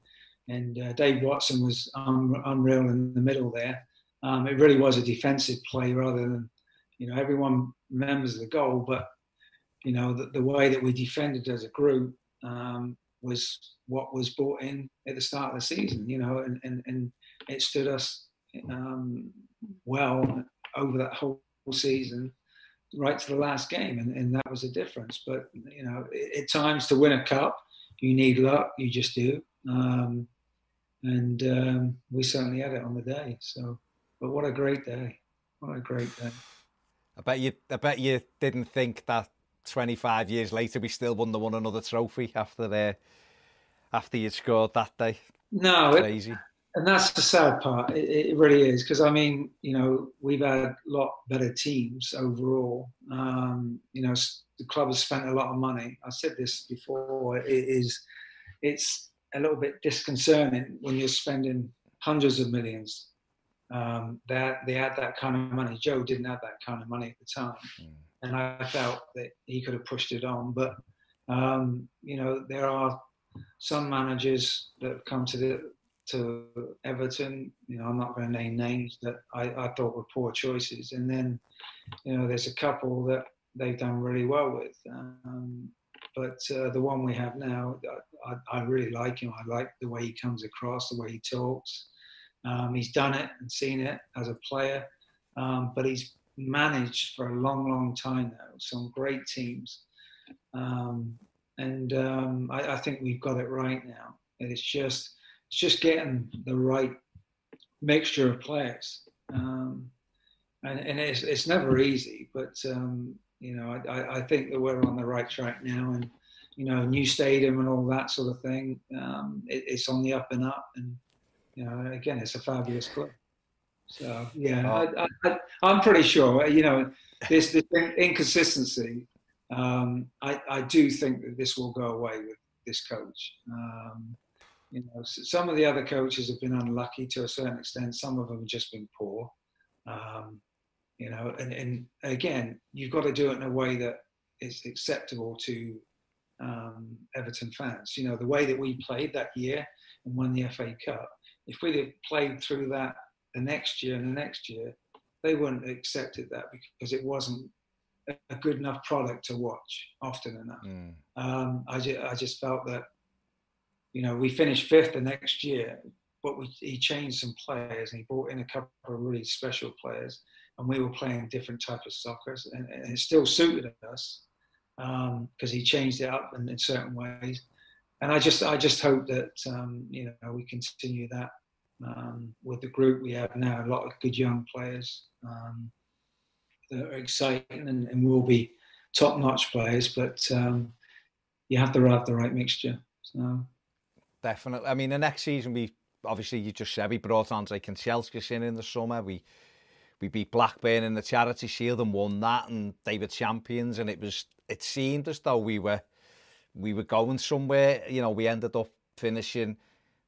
and uh, Dave Watson was un- unreal in the middle there. Um, it really was a defensive play rather than, you know, everyone remembers the goal, but you know the, the way that we defended as a group um, was what was brought in at the start of the season. You know, and and, and it stood us um, well over that whole season right to the last game, and, and that was a difference. But you know, at times to win a cup, you need luck. You just do. Um, and um, we certainly had it on the day. So, but what a great day! What a great day! I bet you. I bet you didn't think that 25 years later we still won the one another trophy after the after you scored that day. No, crazy. And that's the sad part. It, it really is because I mean, you know, we've had a lot better teams overall. Um, you know, the club has spent a lot of money. I said this before. It is, it's a little bit disconcerting when you're spending hundreds of millions. Um, that they had that kind of money. Joe didn't have that kind of money at the time, mm. and I felt that he could have pushed it on. But um, you know, there are some managers that have come to the to Everton. You know, I'm not going to name names that I, I thought were poor choices, and then you know, there's a couple that they've done really well with. Um, but uh, the one we have now, I, I, really like him. I like the way he comes across, the way he talks. Um, he's done it and seen it as a player, um, but he's managed for a long, long time now. Some great teams, um, and um, I, I, think we've got it right now. It's just, it's just getting the right mixture of players. Um, and, and it's, it's never easy, but um, you know, I, I think that we're on the right track now, and you know, new stadium and all that sort of thing. Um, it, it's on the up and up, and you know, again, it's a fabulous club. So yeah, oh. I, am pretty sure. You know, this, this inconsistency. Um, I, I do think that this will go away with this coach. Um, you know, some of the other coaches have been unlucky to a certain extent. Some of them have just been poor. Um, you know, and, and again, you've got to do it in a way that is acceptable to um, Everton fans. You know, the way that we played that year and won the FA Cup, if we'd have played through that the next year and the next year, they wouldn't have accepted that because it wasn't a good enough product to watch often enough. Mm. Um, I, just, I just felt that, you know, we finished fifth the next year, but we, he changed some players and he brought in a couple of really special players and we were playing different type of soccer, and, and it still suited us because um, he changed it up in, in, certain ways. And I just, I just hope that um, you know we continue that um, with the group we have now. A lot of good young players um, that are exciting and, and will be top-notch players, but um, you have to have the right mixture. So definitely. I mean, the next season we obviously you just said we brought Andre Kanchelskis in in the summer. We we beat Blackburn in the Charity Shield and won that, and they were champions. And it was it seemed as though we were we were going somewhere. You know, we ended up finishing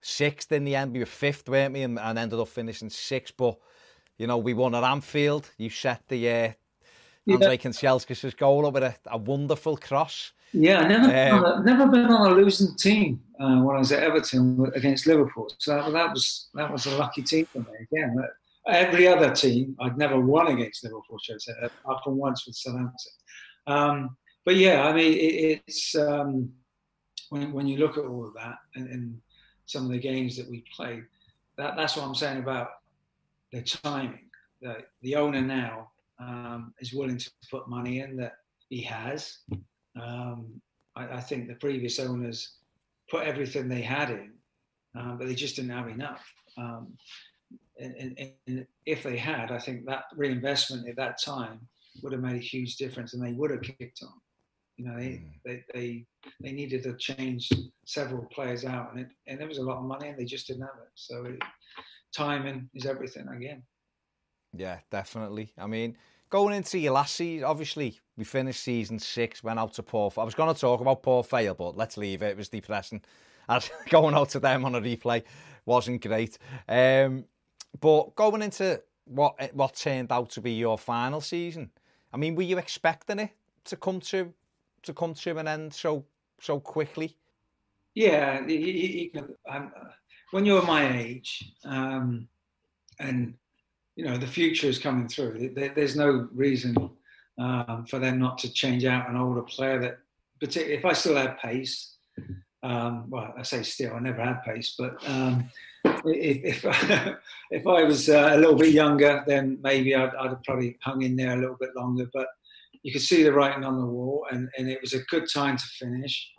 sixth in the end. We were fifth, weren't we? And, and ended up finishing sixth. But you know, we won at Anfield. You set the uh, Andre yeah. Kanchelskis' goal up with a, a wonderful cross. Yeah, never, um, never been on a losing team uh, when I was at Everton against Liverpool. So that, that was that was a lucky team for me. Again, every other team, I'd never won against Liverpool, should I say, apart from once with Southampton. Um, but yeah, I mean, it, it's um, when, when you look at all of that and, and, some of the games that we played, that, that's what I'm saying about the timing. The, the owner now um, is willing to put money in that he has. Um, I, I, think the previous owners put everything they had in, um, but they just didn't have enough. Um, and, and, and, if they had, I think that reinvestment at that time would have made a huge difference, and they would have kicked on. You know, they, mm. they, they, they needed to change several players out, and it, and there was a lot of money, and they just didn't have it. So it, timing is everything again. Yeah, definitely. I mean, going into your last season, obviously we finished season six, went out to Port. I was going to talk about Port Vale, but let's leave it. It was depressing. [LAUGHS] As going out to them on a replay wasn't great. Um, but going into what what turned out to be your final season, I mean, were you expecting it to come to to come to an end so so quickly? Yeah, you, you um, when you're my age, um, and you know the future is coming through. There, there's no reason um, for them not to change out an older player. That, particularly if I still had pace, um, well, I say still, I never had pace, but um, if if, [LAUGHS] if I was uh, a little bit younger, then maybe I'd, I'd have probably hung in there a little bit longer. But you could see the writing on the wall, and, and it was a good time to finish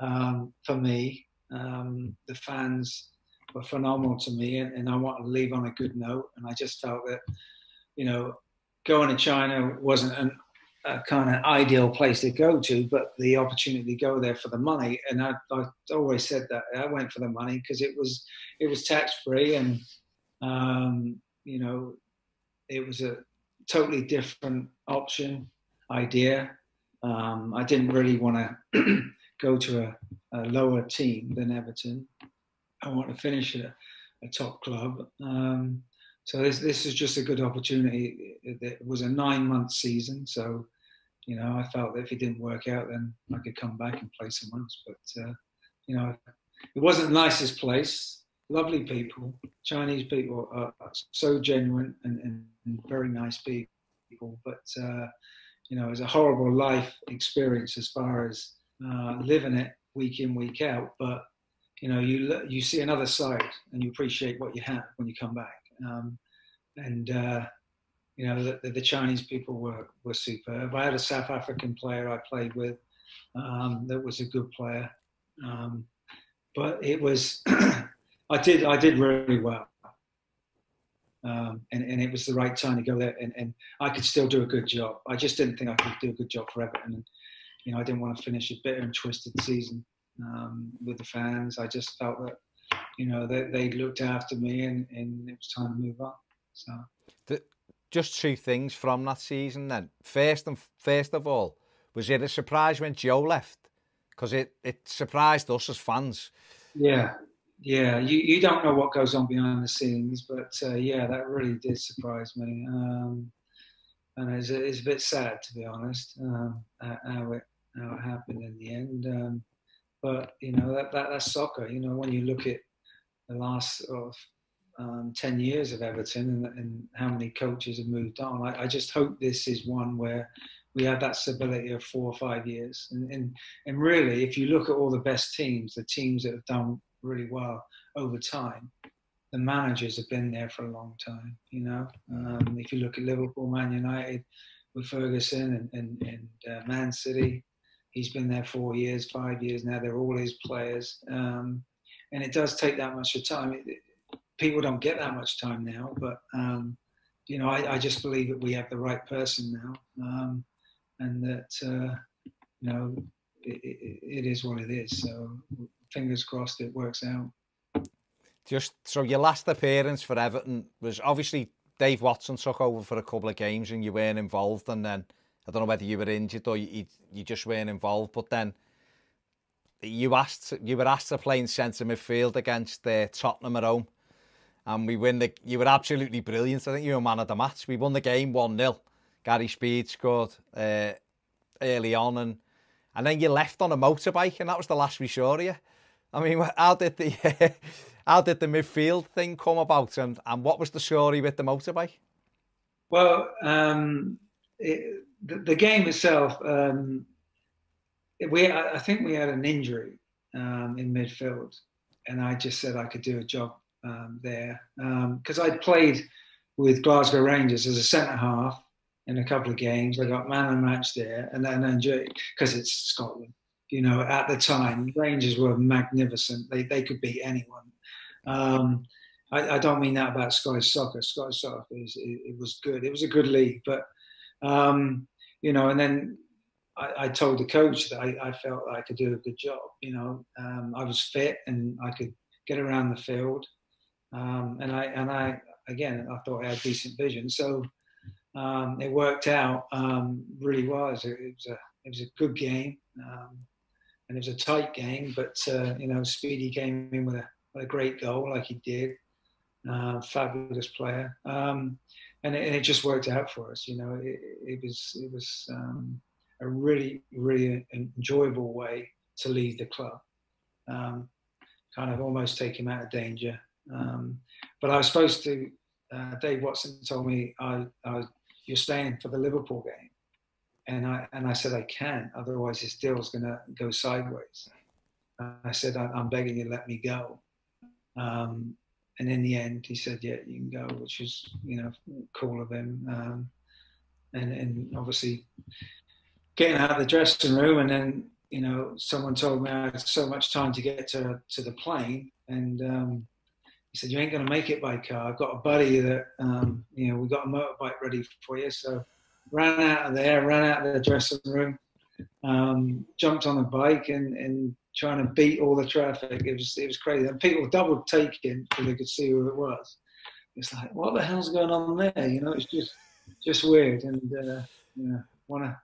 um, for me. Um, the fans were phenomenal to me, and, and I want to leave on a good note. And I just felt that, you know, going to China wasn't an, a kind of ideal place to go to, but the opportunity to go there for the money. And I, I always said that I went for the money because it was it was tax free, and um, you know, it was a totally different option idea. Um, I didn't really want [CLEARS THROAT] to go to a, a, lower team than Everton. I want to finish at a, a top club. Um, so this this is just a good opportunity. It, was a nine month season, so you know I felt that if it didn't work out, then I could come back and play somewhere else. But uh, you know, it wasn't the nicest place. Lovely people, Chinese people are so genuine and, and, and very nice people. But uh, you know, it was a horrible life experience as far as uh, living it week in week out. But you know, you you see another side and you appreciate what you have when you come back. Um, and uh, you know, the, the, Chinese people were were superb. I had a South African player I played with um, that was a good player, um, but it was [CLEARS THROAT] I did I did really well. Um, and, and, it was the right time to go there, and, and, I could still do a good job. I just didn't think I could do a good job for Everton, and you know I didn't want to finish a bitter and twisted season um, with the fans. I just felt that you know they, they looked after me, and, and it was time to move on. So, the, just two things from that season. Then, first and first of all, was it a surprise when Joe left? Because it it surprised us as fans. Yeah, yeah, you, you don't know what goes on behind the scenes, but uh, yeah, that really did surprise me. Um, and it's, it's, a bit sad, to be honest, um, how, it, how it happened in the end. Um, but, you know, that, that, that's soccer. You know, when you look at the last of um, 10 years of Everton and, and, how many coaches have moved on, I, I, just hope this is one where we have that stability of four or five years. And, and, and really, if you look at all the best teams, the teams that have done really well over time. The managers have been there for a long time, you know. Um, if you look at Liverpool, Man United, with Ferguson and, and, and uh, Man City, he's been there four years, five years now. They're all his players, um, and it does take that much of time. It, it, people don't get that much time now, but um, you know, I, I, just believe that we have the right person now, um, and that uh, you know, it, it is what it is. So fingers crossed it works out. Just so your last appearance for Everton was obviously Dave Watson took over for a couple of games and you weren't involved, and then I don't know whether you were injured or you you just weren't involved, but then you asked you were asked to play in centre midfield against uh, Tottenham at home, and we win the. You were absolutely brilliant. I think you were man of the match. We won the game one 0 Gary Speed scored uh, early on, and and then you left on a motorbike, and that was the last we saw of you. I mean, how did the [LAUGHS] how did the midfield thing come about, and and what was the story with the motorbike? Well, um, it, the, the, game itself, um, we I think we had an injury um, in midfield, and I just said I could do a job um, there because um, I'd played with Glasgow Rangers as a centre half in a couple of games. I got man of match there, and then because it's Scotland you know, at the time, Rangers were magnificent. They, they could beat anyone. Um, I, I, don't mean that about Scottish soccer. Scottish soccer is, it, it, was good. It was a good league, but um, you know, and then I, I, told the coach that I, I, felt I could do a good job. You know, um, I was fit and I could get around the field, um, and I and I again I thought I had decent vision. So um, it worked out um, really well. It was, a, it was, a, it was a good game, um, and it was a tight game. But uh, you know, Speedy came in with a, with a great goal, like he did. Uh, fabulous player, um, and it, and, it, just worked out for us. You know, it, it was it was a really really enjoyable way to leave the club. Um, kind of almost take him out of danger. but I was supposed to. Uh, Dave Watson told me I, I you're staying for the Liverpool game. And I, and I said, I can't, otherwise this deal's going to go sideways. I said, I'm begging you, let me go. Um, and in the end, he said, yeah, you can go, which is, you know, cool of him. Um, and, and obviously getting out of the dressing room and then, you know, someone told me I had so much time to get to, to the plane. And um, he said, "You ain't going to make it by car. I've got a buddy that um, you know we got a motorbike ready for you." So ran out of there, ran out of the dressing room, um, jumped on a bike, and, and trying to beat all the traffic. It was it was crazy, and people double taking because they could see who it was. It's like, what the hell's going on there? You know, it's just just weird, and uh, yeah, what a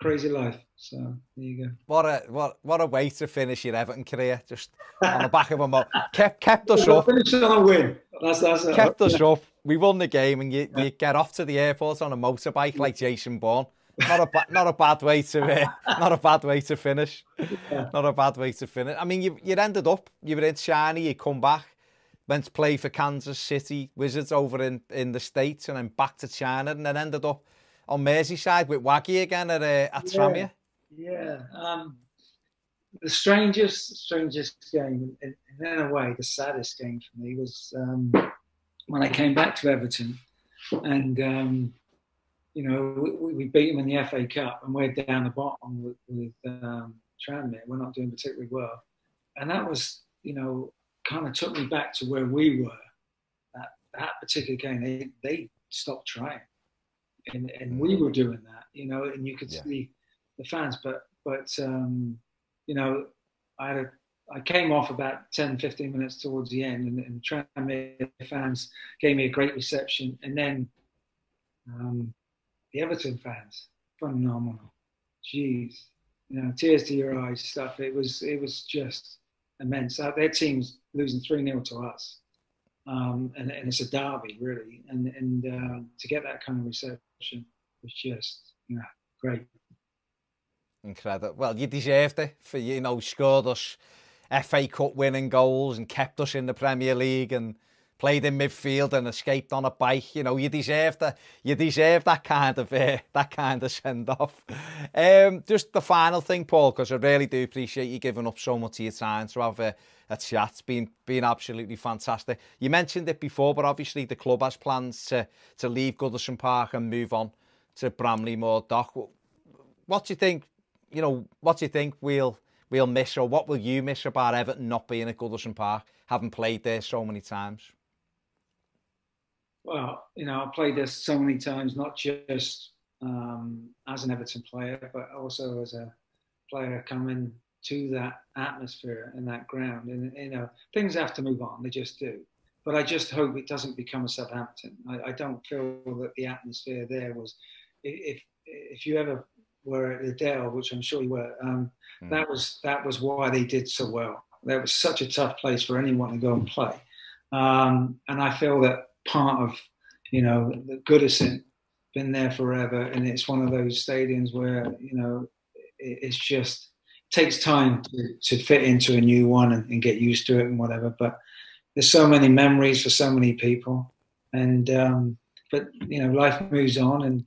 crazy life. So there you go. What a what what a way to finish your Everton career, just on the back of a mo. kept kept us up. Finished on a win. That's that's kept us up. We won the game, and you, you get off to the airport on a motorbike like Jason Bourne. Not a ba- not a bad way to uh, not a bad way to finish. Yeah. Not a bad way to finish. I mean, you you ended up you were in China. You come back, went to play for Kansas City Wizards over in in the states, and then back to China, and then ended up on Merseyside with Waggy again at uh, at yeah. Tranmere. Yeah. Um, the strangest, strangest game, and in a way, the saddest game for me was um, when I came back to Everton, and um, you know we, we, beat them in the FA Cup, and we're down the bottom with, with um, Tranmere. We're not doing particularly well, and that was, you know, kind of took me back to where we were. That that particular game, they they stopped trying, and and we were doing that, you know, and you could yeah. see the fans. But but um, you know, I had a, I came off about 10, 15 minutes towards the end, and, and Tranmere fans gave me a great reception, and then um, the Everton fans, phenomenal. Jeez, you know, tears to your eyes stuff. It was it was just immense. Their team's losing three 0 to us, um, and, and, it's a derby really, and and uh, to get that kind of reception was just know great. Incredible. Well, you deserved it for, you know, scored us FA Cup winning goals and kept us in the Premier League and played in midfield and escaped on a bike. You know, you deserve that. You deserve that kind of uh, that kind of send off. Um, just the final thing, Paul, because I really do appreciate you giving up so much of your time to have a, a chat. It's been been absolutely fantastic. You mentioned it before, but obviously the club has plans to to leave Goodison Park and move on to Bramley-Moore Dock. What do you think you know, what do you think we'll we'll miss, or what will you miss about Everton not being at Goodison Park, having played there so many times? Well, you know, I played there so many times, not just um, as an Everton player, but also as a player coming to that atmosphere and that ground. And you know, things have to move on; they just do. But I just hope it doesn't become a Southampton. I, I don't feel that the atmosphere there was. If if you ever were at the Dell, which I'm sure you were, um, mm. that was that was why they did so well. That was such a tough place for anyone to go and play, um, and I feel that part of you know the Goodison been there forever, and it's one of those stadiums where you know it's just takes time to, to fit into a new one and, and, get used to it and whatever. But there's so many memories for so many people, and um, but you know life moves on, and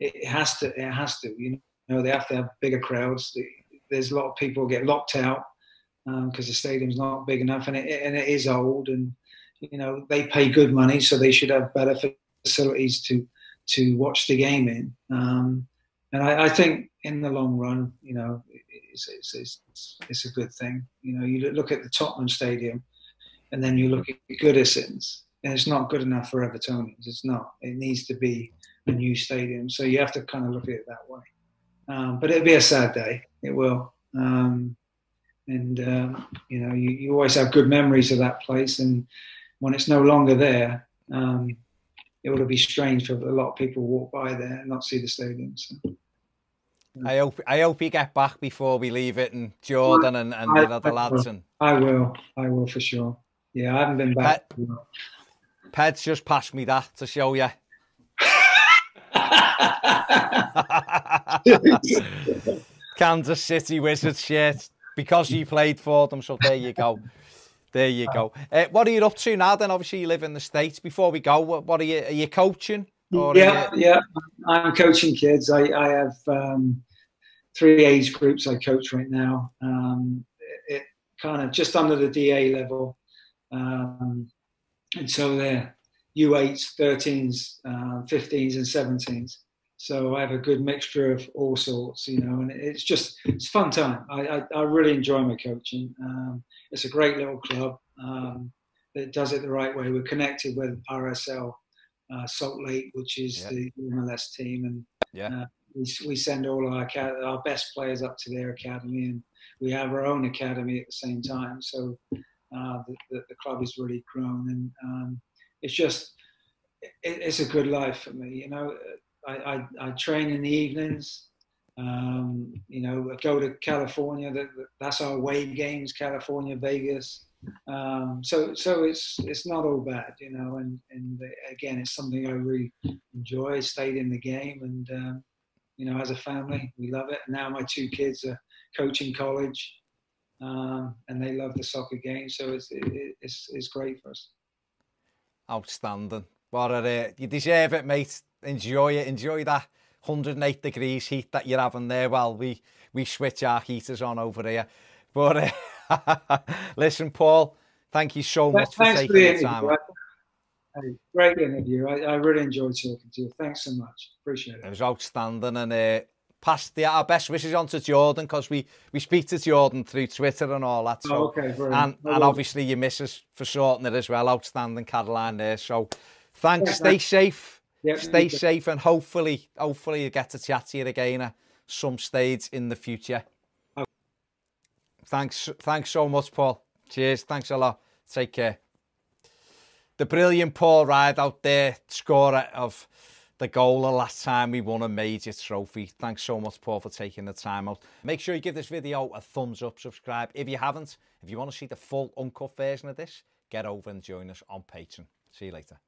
it has to it has to you know they have to have bigger crowds. There's a lot of people get locked out because um, the stadium's not big enough, and it, and it is old, and you know they pay good money, so they should have better facilities to to watch the game in. Um, and I, I, think in the long run, you know, it's, it's, it's, it's, a good thing. You know, you look at the Tottenham Stadium, and then you look at Goodison's, and it's not good enough for Evertonians. It's not. It needs to be a new stadium. So you have to kind of look at it that way. Um, but it'll be a sad day. It will. Um, and um, you know, you, you always have good memories of that place, and when it's no longer there, um, it will be strange for a lot of people walk by there and not see the stadium. So. I hope I hope you get back before we leave it, and Jordan and, and the other lads. And I will, I will for sure. Yeah, I haven't been back. Ped, Ped's just passed me that to show you. [LAUGHS] [LAUGHS] Kansas City Wizards shirt because you played for them. So there you go. There you go. Uh, what are you up to now? Then obviously you live in the states. Before we go, what, what are you? Are you coaching? yeah, you... yeah. I'm coaching kids. I, I have um, three age groups I coach right now. Um, it, it kind of just under the DA level, um, and so they're U8s, 13s, uh, 15s, and 17s. So I have a good mixture of all sorts, you know, and it's just it's fun time. I, I, I really enjoy my coaching. Um, it's a great little club um, that does it the right way. We're connected with RSL uh, Salt Lake, which is the MLS team, and yeah. Uh, we, we send all our our best players up to their academy, and we have our own academy at the same time. So uh, the, the, the, club is really grown, and um, it's just it, it's a good life for me. You know, I, I, I train in the evenings. Um, you know, I go to California. That, that's our away games, California, Vegas. Um, so so it's it's not all bad, you know. And and again, it's something I really enjoy. Stayed in the game, and um, you know, as a family, we love it. Now my two kids are coaching college, um, and they love the soccer game. So it's it, it's it's great for us. Outstanding. What a, you deserve it, mate enjoy it. Enjoy that 108 degrees heat that you're having there while we, we switch our heaters on over here. But uh, [LAUGHS] listen, Paul, thank you so much Thanks for taking for the, time. Hey, great interview. I, I, really enjoyed talking to you. Thanks so much. Appreciate it. It was outstanding and uh, pass the, our best wishes on to Jordan because we, we speak to Jordan through Twitter and all that. So, oh, okay, and, and obviously your missus for sorting it as well. Outstanding, Caroline there. So thanks. Yeah, Stay safe. Yep, Stay safe and hopefully, hopefully you get to chat to you again at some stage in the future. Okay. Thanks, thanks so much, Paul. Cheers. Thanks a lot. Take care. The brilliant Paul Rideout there, scorer of the goal the last time we won a major trophy. Thanks so much, Paul, for taking the time out. Make sure you give this video a thumbs up, subscribe. If you haven't, if you want to see the full uncut version of this, get over and join us on Patreon. See you later.